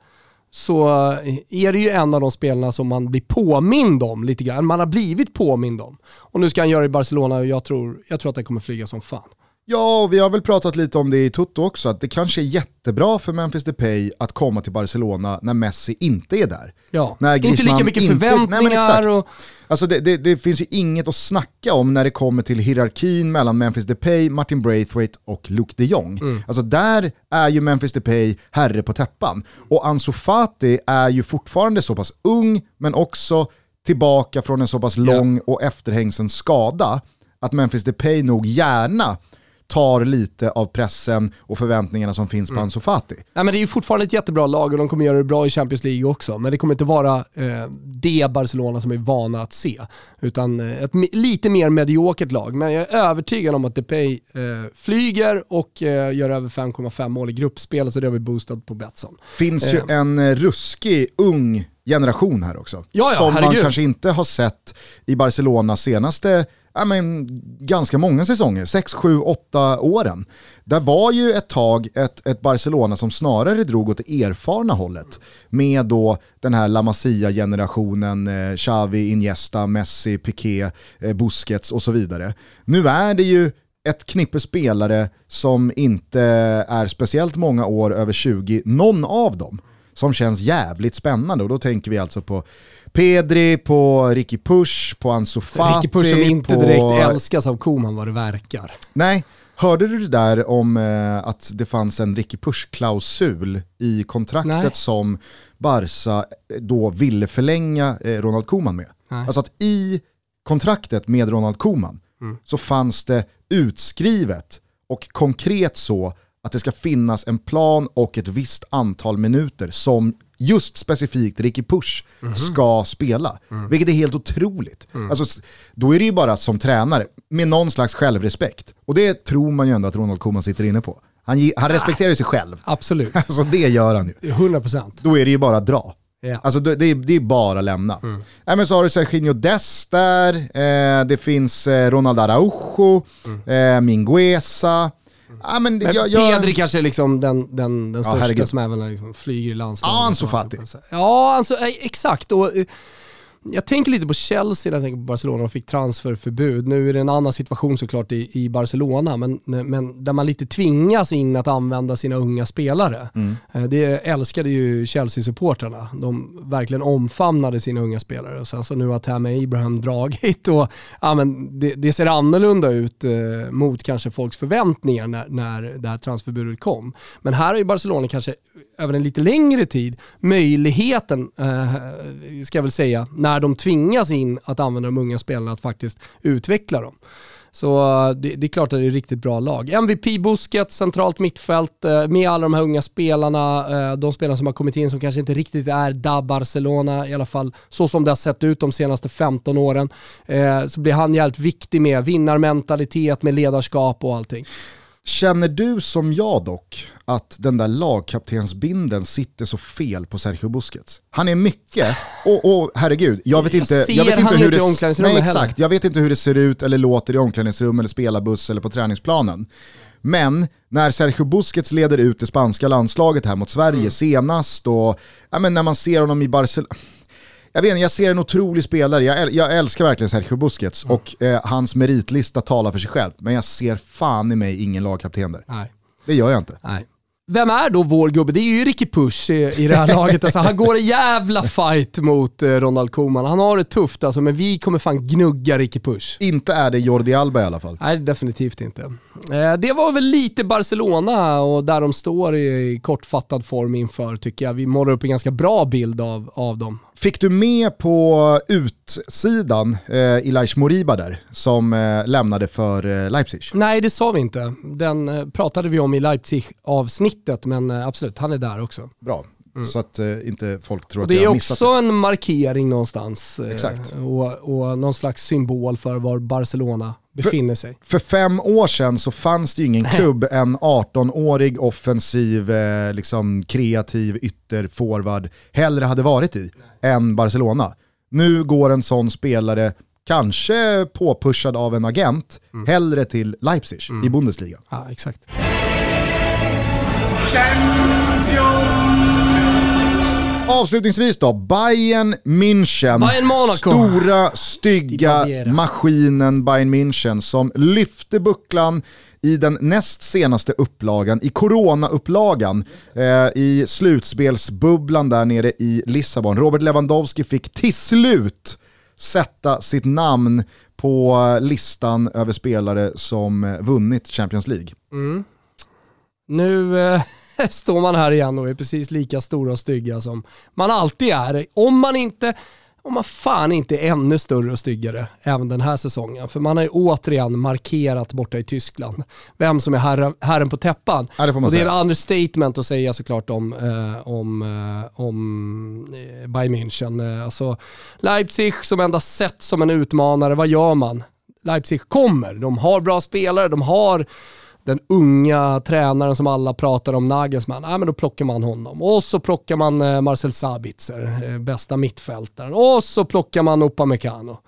så eh, är det ju en av de spelarna som man blir påmind om lite grann. Man har blivit påmind om. Och nu ska han göra det i Barcelona och jag tror, jag tror att det kommer flyga som fan. Ja, och vi har väl pratat lite om det i Toto också, att det kanske är jättebra för Memphis Depay att komma till Barcelona när Messi inte är där. Ja. När inte lika Griezmann mycket inte- förväntningar. Nej, men exakt. och, Alltså det, det, det finns ju inget att snacka om när det kommer till hierarkin mellan Memphis Depay, Martin Braithwaite och Luke de Jong. Mm. Alltså där är ju Memphis Depay herre på täppan. Och Ansu Fati är ju fortfarande så pass ung, men också tillbaka från en så pass lång och efterhängsen skada, att Memphis Depay nog gärna tar lite av pressen och förväntningarna som finns på Ansu Fati. nej, men det är ju fortfarande ett jättebra lag och de kommer göra det bra i Champions League också. Men det kommer inte vara eh, det Barcelona som är vana att se. Utan eh, ett lite mer mediokert lag. Men jag är övertygad om att Depay eh, flyger och eh, gör över 5,5 mål i gruppspel. Så det har vi boostat på Betsson. finns ju en eh, ruskig ung generation här också. Ja, ja, som man herregud. kanske inte har sett i Barcelona senaste ja, men, ganska många säsonger, 6, 7, 8 åren. Där var ju ett tag ett, ett Barcelona som snarare drog åt det erfarna hållet. Med då den här La Masia-generationen, eh, Xavi, Iniesta, Messi, Piqué, eh, Busquets och så vidare. Nu är det ju ett knippe spelare som inte är speciellt många år över 20, någon av dem, som känns jävligt spännande. Och då tänker vi alltså på Pedri, på Ricky Push, på Ansu Fati. Ricky Push som inte på... direkt älskas av Koman vad det verkar. Nej, hörde du det där om eh, att det fanns en Ricky Push-klausul i kontraktet Nej. som Barca eh, då ville förlänga eh, Ronald Koeman med? Nej. Alltså att i kontraktet med Ronald Koeman Mm. så fanns det utskrivet och konkret så att det ska finnas en plan och ett visst antal minuter som just specifikt Ricky Push Mhm. ska spela. Mm. Vilket är helt otroligt. Alltså, s- då är det ju bara som tränare, med någon slags självrespekt. Och det tror man ju ändå att Ronald Koeman sitter inne på. Han, han respekterar ju sig själv. Absolut. Alltså det gör han ju. 100%. Då är det ju bara att dra. Ja. Alltså det, det, är, det är bara att lämna. Mm. Nej, men så har du Serginho Dest där, eh, det finns eh, Ronald Araujo, eh, Mingueza. Ja, men. Men jag, jag, Pedri kanske är liksom den, den, den största herregud. som även liksom flyger i landslaget. Ja, Ansu Fati. Ja, alltså, exakt. Och, eh, jag tänker lite på Chelsea när jag tänker på Barcelona och fick transferförbud. Nu är det en annan situation såklart i, i Barcelona, men, men där man lite tvingas in att använda sina unga spelare. Mm. Eh, Det älskade ju Chelsea-supportrarna. De verkligen omfamnade sina unga spelare. Och sen så nu har Tammy Abraham dragit och ja, men det, det ser annorlunda ut eh, mot kanske folks förväntningar när, när det här transferbudet kom. Men här har ju Barcelona kanske över en lite längre tid möjligheten, eh, ska jag väl säga, när de tvingas in att använda de unga spelarna att faktiskt utveckla dem. Så eh, det, det är klart att det är ett riktigt bra lag. MVP-busket, centralt mittfält, eh, med alla de här unga spelarna, eh, de spelarna som har kommit in som kanske inte riktigt är da Barcelona, i alla fall så som det har sett ut de senaste 15 åren. Så blir han jävligt viktig med vinnarmentalitet, med ledarskap och allting. Känner du som jag dock att den där lagkaptensbinden sitter så fel på Sergio Busquets? Han är mycket, och, och herregud, jag vet Jag inte, ser jag vet inte hur inte det, nej, exakt, jag vet inte hur det ser ut eller låter i omklädningsrum eller spelarbuss eller på träningsplanen. Men när Sergio Busquets leder ut det spanska landslaget här mot Sverige Mm. senast och ja, men när man ser honom i Barcelona, jag vet inte, jag ser en otrolig spelare, jag, äl- jag älskar verkligen Sergio Busquets Mm. och eh, hans meritlista talar för sig själv. Men jag ser fan i mig ingen lagkapten där. Nej. Det gör jag inte. Nej. Vem är då vår gubbe? Det är ju Ricky Push i, i det här laget. Alltså, han går en jävla fight mot eh, Ronald Koeman. Han har det tufft alltså, men vi kommer fan gnugga Ricky Push. Inte är det Jordi Alba i alla fall. Nej, definitivt inte. Eh, det var väl lite Barcelona och där de står i, i kortfattad form inför tycker jag. Vi målar upp en ganska bra bild av, av dem. Fick du med på utsidan eh, Ilaish Moriba där, som eh, lämnade för eh, Leipzig? Nej, det sa vi inte. Den eh, pratade vi om i Leipzig-avsnittet, men eh, absolut, han är där också. Bra, så att eh, inte folk tror Och att det jag är har missat också en markering någonstans. eh, Exakt. Och, och någon slags symbol för var Barcelona befinner sig. För fem år sedan så fanns det ju ingen klubb en 18-årig offensiv, eh, liksom kreativ ytterforward hellre hade varit i än Barcelona. Nu går en sån spelare, kanske påpushad av en agent, hellre till Leipzig i Bundesliga. Ja, exakt. Avslutningsvis då, Bayern München. Bayern Monaco. Stora, stygga maskinen Bayern München som lyfte bucklan i den näst senaste upplagan, i corona-upplagan, eh, i slutspelsbubblan där nere i Lissabon. Robert Lewandowski fick till slut sätta sitt namn på listan över spelare som vunnit Champions League. Mm. Nu eh, står man här igen och är precis lika stora och stygga som man alltid är. Om man inte om man fan inte är ännu större och styggare även den här säsongen. För man har ju återigen markerat borta i Tyskland vem som är herre, herren på täppan. Ja, det, och det säga. är ett understatement att säga såklart om, eh, om, eh, om eh, Bayern München. Eh, alltså, Leipzig som endast sett som en utmanare, vad gör man? Leipzig kommer, de har bra spelare, de har den unga tränaren som alla pratar om, Nagelsmann, ja, men då plockar man honom. Och så plockar man eh, Marcel Sabitzer, eh, bästa mittfältaren. Och så plockar man Upamecano.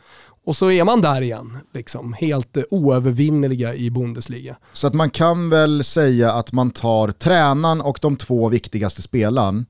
Och så är man där igen, liksom, helt eh, oövervinneliga i Bundesliga. Så att man kan väl säga att man tar tränaren och de två viktigaste spelarna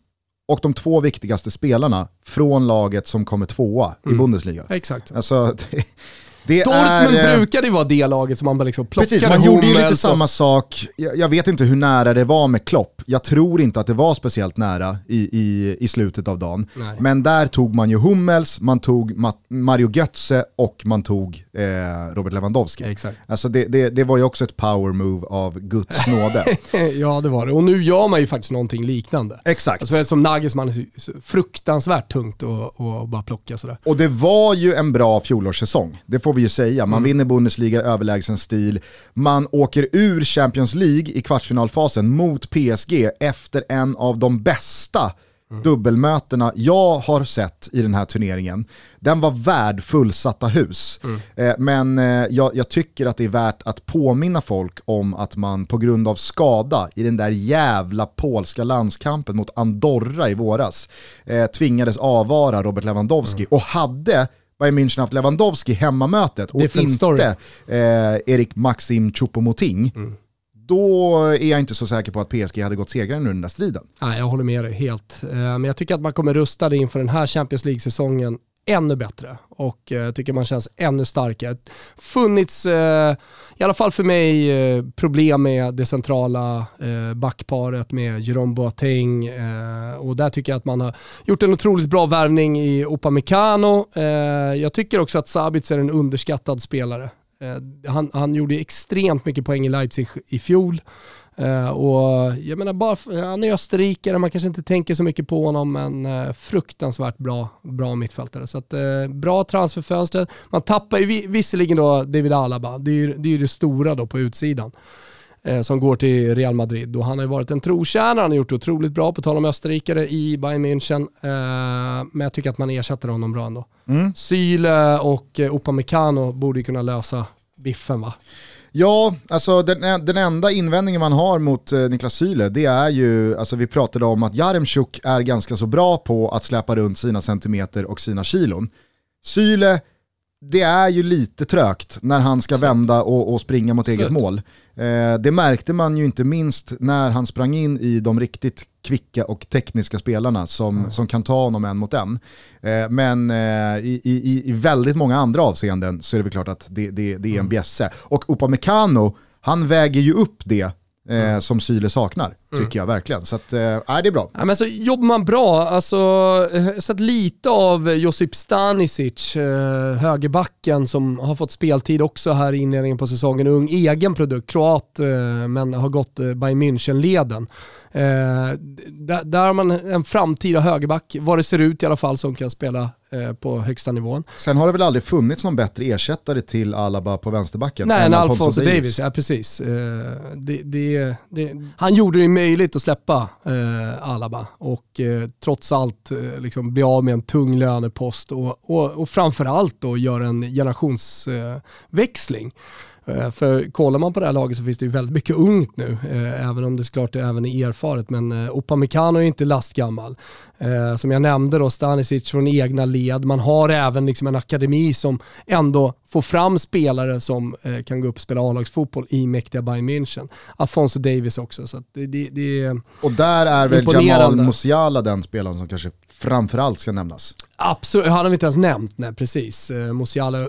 och de två viktigaste spelarna från laget som kommer tvåa mm. i Bundesliga. Exakt. Alltså, det Dortmund är, eh, brukade ju vara det laget som man liksom plockade Precis, man gjorde ju lite samma sak. Jag, jag, vet inte hur nära det var med Klopp. Jag tror inte att det var speciellt nära i, i, i slutet av dagen. Nej. Men där tog man ju Hummels, man tog Mario Götze och man tog eh, Robert Lewandowski. Exakt. Alltså det, det, det, var ju också ett power move av Guds nåde. ja det var det, och nu gör man ju faktiskt någonting liknande. Exakt. Alltså, som Nagelsmann är fruktansvärt tungt att bara plocka sådär. Och det var ju en bra fjolårssäsong, det får vi ju säga. Man mm. vinner Bundesliga överlägsen stil, man åker ur Champions League i kvartsfinalfasen mot PSG efter en av de bästa Mm. dubbelmötena jag har sett i den här turneringen, den var värd fullsatta hus. Mm. Eh, men eh, jag, jag, tycker att det är värt att påminna folk om att man på grund av skada i den där jävla polska landskampen mot Andorra i våras eh, tvingades avvara Robert Lewandowski mm. och hade Bayern München haft Lewandowski hemmamötet och Different inte eh, Erik Maxim Choupo-Moting, mm. då är jag inte så säker på att PSG hade gått segraren ur den där striden. Nej, jag håller med dig helt. Eh, men jag tycker att man kommer rustade inför den här Champions League-säsongen ännu bättre och eh, jag eh, tycker man känns ännu starkare. Funnits, eh, i alla fall för mig, eh, problem med det centrala eh, backparet med Jerome Boateng eh, och där tycker jag att man har gjort en otroligt bra värvning i Upamecano. Jag tycker också att Sabitz är en underskattad spelare. Han, han gjorde extremt mycket poäng i Leipzig i fjol. Uh, och jag menar, bara, han är österrikare, man kanske inte tänker så mycket på honom, men uh, fruktansvärt bra, bra mittfältare. Så att, uh, bra transferfönster. Man tappar ju visserligen då David Alaba, det är ju det, är det stora då på utsidan som går till Real Madrid. Och han har ju varit en trotjänare, han har gjort det otroligt bra, på tal om österrikare i Bayern München. men jag tycker att man ersätter honom bra ändå. Mm. Syle och Upamecano borde kunna lösa biffen va? Ja, alltså den, den enda invändningen man har mot eh, Niklas Syle, det är ju, alltså vi pratade om att Jaremchuk är ganska så bra på att släpa runt sina centimeter och sina kilon. Syle, det är ju lite trögt när han ska vända och, och springa mot Slut. eget mål. Eh, det märkte man ju inte minst när han sprang in i de riktigt kvicka och tekniska spelarna som, mm. som kan ta honom en mot en. Eh, men eh, i, i, i väldigt många andra avseenden så är det väl klart att det, det, det är en mm. bjässe. Och Upamecano, han väger ju upp det mm. som Syle saknar, tycker mm. jag verkligen. Så att, eh, det är bra. Ja, men så jobbar man bra, alltså, eh, sett lite av Josip Stanisic, eh, högerbacken som har fått speltid också här i inledningen på säsongen. Ung egen produkt, kroat, eh, men har gått eh, Bayern München-leden. Eh, där, där har man en framtida högerback, vad det ser ut i alla fall, som kan spela på högsta nivån. Sen har det väl aldrig funnits någon bättre ersättare till Alaba på vänsterbacken Nej, än Alfonso, Davis. Davis. Ja, precis. Eh, det, det, det, han gjorde det möjligt att släppa eh, Alaba och eh, trots allt eh, liksom bli av med en tung lönepost och, och, och framförallt då göra en generationsväxling. Eh, för kollar man på det här laget så finns det ju väldigt mycket ungt nu, eh, även om det såklart även är erfaret. Men eh, Upamecano är inte lastgammal. Eh, som jag nämnde då, Stanisic från egna led. Man har även liksom en akademi som ändå få fram spelare som eh, kan gå upp och spela A-lagsfotboll i mäktiga Bayern München. Afonso Davis också. Så det, det, det och där är väl Jamal Musiala den spelaren som kanske framförallt ska nämnas. Absolut, han har vi inte ens nämnt, nej precis. Eh, Musiala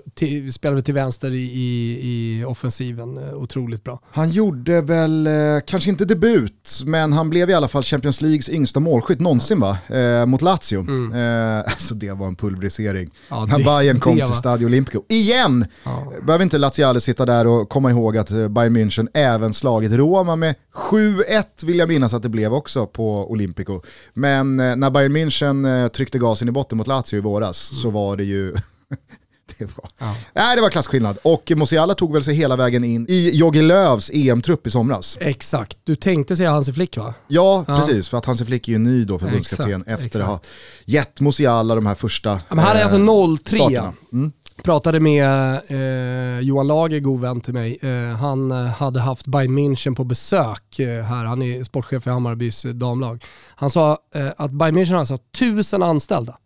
spelade till vänster i, i, i, offensiven, eh, otroligt bra. Han gjorde väl, eh, kanske inte debut, men han blev i alla fall Champions Leagues yngsta målskytt någonsin va? Eh, mot Lazio. Mm. Eh, alltså det var en pulverisering. Ja, När Bayern kom till Stadio Olimpico. Igen! Ja. Behöver inte Laziale sitta där och komma ihåg att eh, Bayern München även slagit Roma med 7-1 vill jag minnas att det blev också på Olympico. Men eh, när Bayern München eh, tryckte gasen i botten mot Lazio i våras mm. så var det ju det var, ja. nej, det var klasskillnad. Och Musiala tog väl sig hela vägen in i Jogi Lövs EM-trupp i somras. Exakt, du tänkte säga Hansi Flick va? Ja, ja. precis. För att Hansi Flick är ju ny då förbundskapten efter exakt. att ha gett Musiala de här första men här är alltså 0-3. Mm pratade med eh, Johan Lager, god vän till mig. Eh, han eh, hade haft Bayern München på besök eh, här. Han är sportchef i Hammarbys eh, damlag. Han sa eh, att Bayern München har alltså tusen anställda.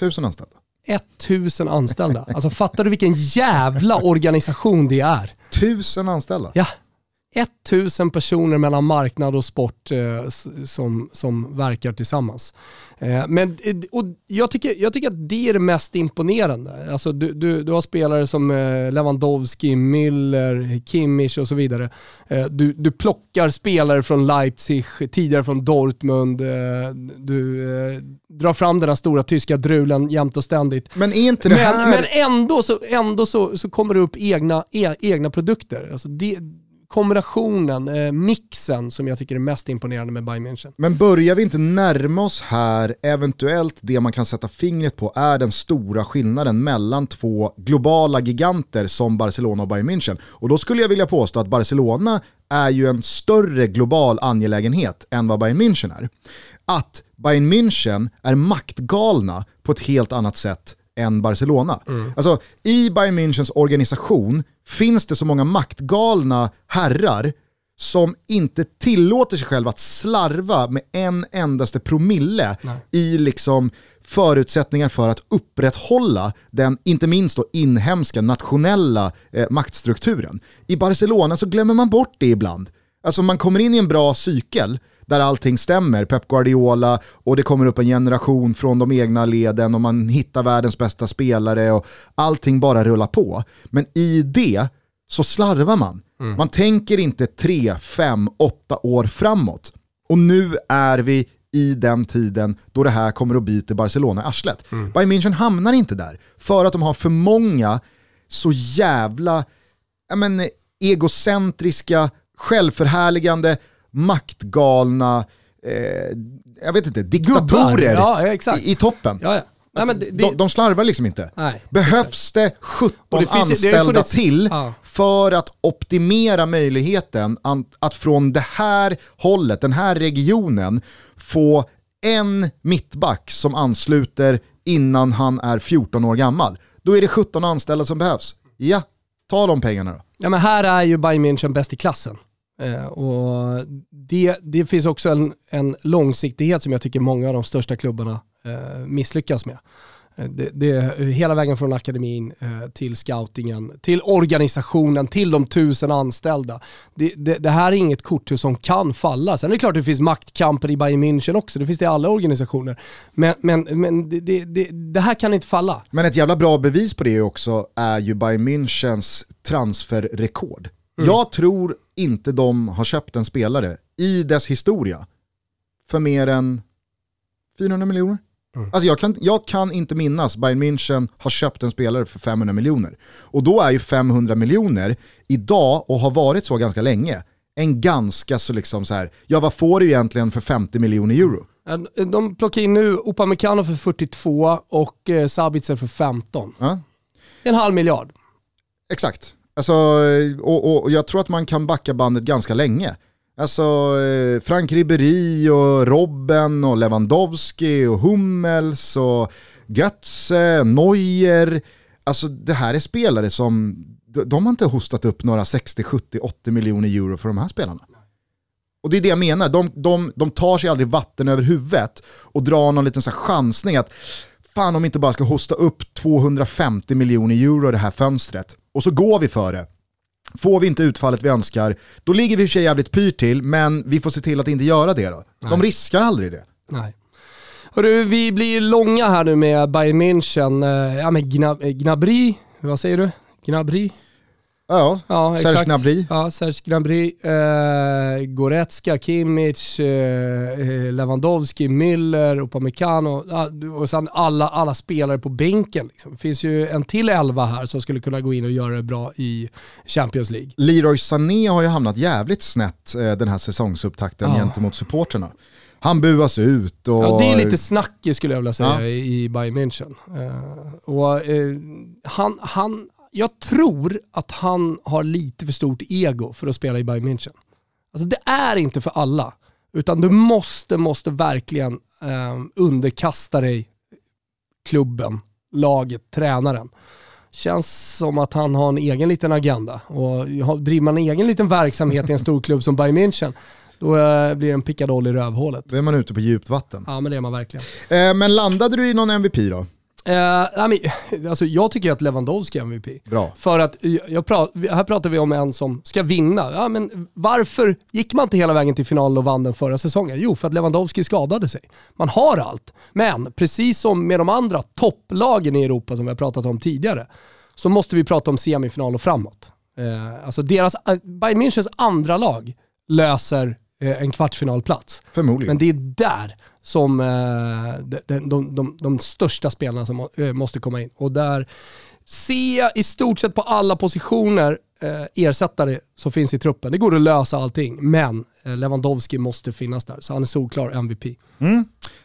Tusen anställda? 1000 anställda. Alltså fattar du vilken jävla organisation det är? Tusen anställda? Ja. 1000 personer mellan marknad och sport eh, som, som verkar tillsammans. Eh, men, eh, och jag, tycker, jag tycker att det är det mest imponerande. Alltså, du, du, du har spelare som eh, Lewandowski, Müller, Kimmich och så vidare. Du, du plockar spelare från Leipzig, tidigare från Dortmund. Du drar fram den här stora tyska drulen jämt och ständigt. Men är inte det här... Men, ändå, så, ändå så, så kommer det upp egna, e, egna produkter. Alltså det, kombinationen, eh, mixen som jag tycker är mest imponerande med Bayern München. Men börjar vi inte närma oss här, eventuellt det man kan sätta fingret på är den stora skillnaden mellan två globala giganter som Barcelona och Bayern München. Och då skulle jag vilja påstå att Barcelona är ju en större global angelägenhet än vad Bayern München är. Att Bayern München är maktgalna på ett helt annat sätt än Barcelona. Mm. Alltså, I Bayern Münchens organisation finns det så många maktgalna herrar som inte tillåter sig själva att slarva med en endaste promille Nej. i liksom förutsättningar för att upprätthålla den, inte minst då inhemska nationella eh, maktstrukturen. I Barcelona så glömmer man bort det ibland. Alltså man kommer in i en bra cykel där allting stämmer. Pep Guardiola och det kommer upp en generation från de egna leden och man hittar världens bästa spelare och allting bara rullar på. Men i det så slarvar man. Mm. Man tänker inte tre, fem, åtta år framåt. Och nu är vi i den tiden då det här kommer att bita Barcelona i arslet. Mm. Bayern München hamnar inte där för att de har för många så jävla men, egocentriska, självförhärligande, maktgalna, eh, jag vet inte, diktatorer ja, i, i, toppen. Ja, ja. Nej, det, det, de, de, slarvar liksom inte. Nej, Behövs det 17 det anställda funnits, till ja. för att optimera möjligheten att från det här hållet, den här regionen, få en mittback som ansluter innan han är 14 år gammal. Då är det 17 anställda som behövs. Ja, ta de pengarna då. Ja men här är ju Bayern München bäst i klassen. Eh, och det, det finns också en, en långsiktighet som jag tycker många av de största klubbarna eh, misslyckas med. Eh, det, det, hela vägen från akademin till scoutingen, till organisationen, till de tusen anställda. Det, det, det, här är inget korthus som kan falla. Sen är det klart att det finns maktkamper i Bayern München också, det finns det i alla organisationer. Men, men, men det, det, här kan inte falla. Men ett jävla bra bevis på det också är ju Bayern Münchens transferrekord. Mm. Jag tror inte de har köpt en spelare i dess historia för mer än 400 miljoner. Mm. Alltså jag kan, jag kan inte minnas Bayern München har köpt en spelare för 500 miljoner. Och då är ju 500 miljoner idag, och har varit så ganska länge, en ganska så liksom så här, ja vad får du egentligen för 50 miljoner euro? De plockar in nu Upamecano för 42 och eh, Sabitzer för 15. Ja. En halv miljard. Exakt. Alltså, och, och jag tror att man kan backa bandet ganska länge. Alltså eh, Frank Ribéry och Robben och Lewandowski och Hummels och Götze, Neuer. Alltså det här är spelare som, de har inte hostat upp några 60, 70, 80 miljoner euro för de här spelarna. Och det är det jag menar, de, de, de tar sig aldrig vatten över huvudet och drar någon liten så chansning att fan om vi inte bara ska hosta upp 250 miljoner euro det här fönstret. Och så går vi för det. Får vi inte utfallet vi önskar, då ligger vi i och för sig jävligt pyrt till, men vi får se till att inte göra det då. De Nej. riskar aldrig det. Nej. Hörru, vi blir långa här nu med Bayern München. Eh, Ja men eh, Gnabry, vad säger du? Gnabry? Ja, Ja, Serge exakt. Gnabry. Ja, Serge Gnabry. Eh, Goretzka, Kimmich, eh, eh, Lewandowski, Müller, Upamecano ja, och sen alla, alla spelare på bänken. Liksom. Det finns ju en till elva här som skulle kunna gå in och göra det bra i Champions League. Leroy Sané har ju hamnat jävligt snett eh, den här säsongsupptakten Ja. gentemot supporterna. Han buas ut och... Ja, det är lite snackigt skulle jag vilja säga Ja. i Bayern München. Eh, och, eh, han, han, jag tror att han har lite för stort ego för att spela i Bayern München. Alltså det är inte för alla. Utan du måste, måste verkligen eh, underkasta dig klubben, laget, tränaren. Känns som att han har en egen liten agenda. Och driver man en egen liten verksamhet i en stor klubb som Bayern München, då eh, blir det en pickadoll i rövhålet. Då är man ute på djupt vatten. Ja men det är man verkligen. Eh, men landade du i någon MVP då? Eh, nej, men, alltså, jag tycker att Lewandowski är MVP. Bra. För att, eh, jag prat, här pratar vi om en som ska vinna. Ja, men varför gick man inte hela vägen till finalen och vann den förra säsongen? Jo, för att Lewandowski skadade sig. Man har allt. Men precis som med de andra topplagen i Europa som vi har pratat om tidigare, så måste vi prata om semifinal och framåt. Eh, alltså deras, Bayern Münchens andra lag löser en kvartsfinalplats. Förmodligen. Men det är där som eh, de, de, de, de, största spelarna som, eh, måste komma in. Och där ser jag i stort sett på alla positioner eh, ersättare som finns i truppen. Det går att lösa allting, men Lewandowski måste finnas där. Så han är solklar MVP.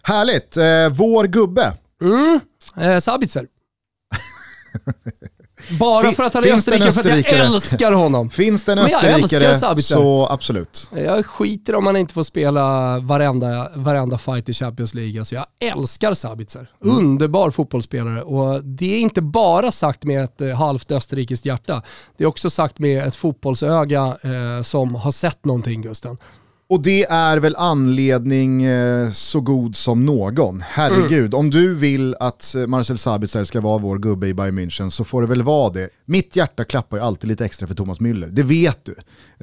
Härligt. Eh, vår gubbe. Mm. Eh, Sabitzer. Bara för att han är österrikare, för att jag älskar honom. Finns det en österrikare så absolut. Jag skiter om han inte får spela varenda, varenda fight i Champions League. Alltså jag älskar Sabitzer. Underbar fotbollsspelare. Och det är inte bara sagt med ett eh, halvt österrikiskt hjärta. Det är också sagt med ett fotbollsöga eh, som har sett någonting Gusten. Och det är väl anledning eh, så god som någon. Herregud, om du vill att eh, Marcel Sabitzer ska vara vår gubbe i Bayern München så får det väl vara det. Mitt hjärta klappar ju alltid lite extra för Thomas Müller, det vet du.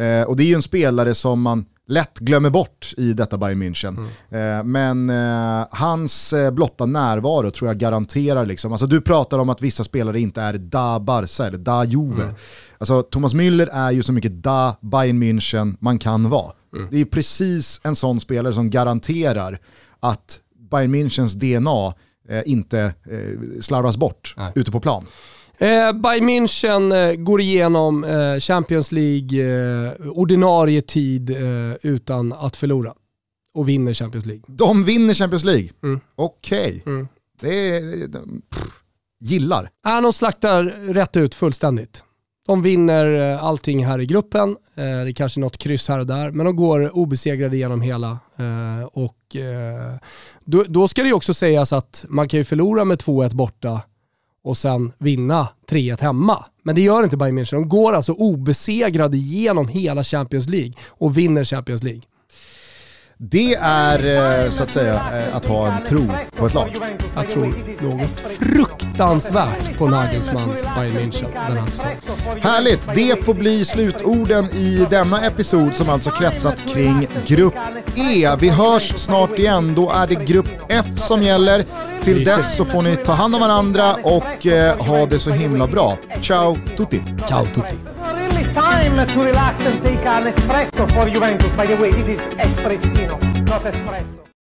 Eh, och det är ju en spelare som man lätt glömmer bort i detta Bayern München. Eh, men eh, hans eh, blotta närvaro tror jag garanterar liksom, alltså du pratar om att vissa spelare inte är da Barca eller da Juve. Alltså Thomas Müller är ju så mycket da Bayern München man kan vara. Det är precis en sån spelare som garanterar att Bayern Münchens DNA eh, inte eh, slarvas bort Nej. ute på plan. Eh, Bayern München eh, går igenom eh, Champions League eh, ordinarie tid eh, utan att förlora. Och vinner Champions League. De vinner Champions League. Mm. Okej, Mm. det är... de- pff, gillar. Äh, de slaktar rätt ut fullständigt. De vinner eh, allting här i gruppen. Eh, det är kanske något kryss här och där, men de går obesegrade genom hela. Eh, och då, då ska det ju också sägas att man kan ju förlora med 2-1 borta och sen vinna 3-1 hemma. Men det gör inte Bayern München. De går alltså obesegrade genom hela Champions League och vinner Champions League. Det är eh, så att säga eh, att ha en tro på ett lag. Jag tror något fruktansvärt på Nagelsmans Bayern München den här säsongen. Härligt, det får bli slutorden i denna episod som alltså kretsat kring Grupp E. Vi hörs snart igen, då är det Grupp F som gäller. Till dess så får ni ta hand om varandra och eh, ha det så himla bra. Ciao tutti! Ciao tutti! Time to relax and take an espresso for Juventus. By the way, this is espressino, not espresso.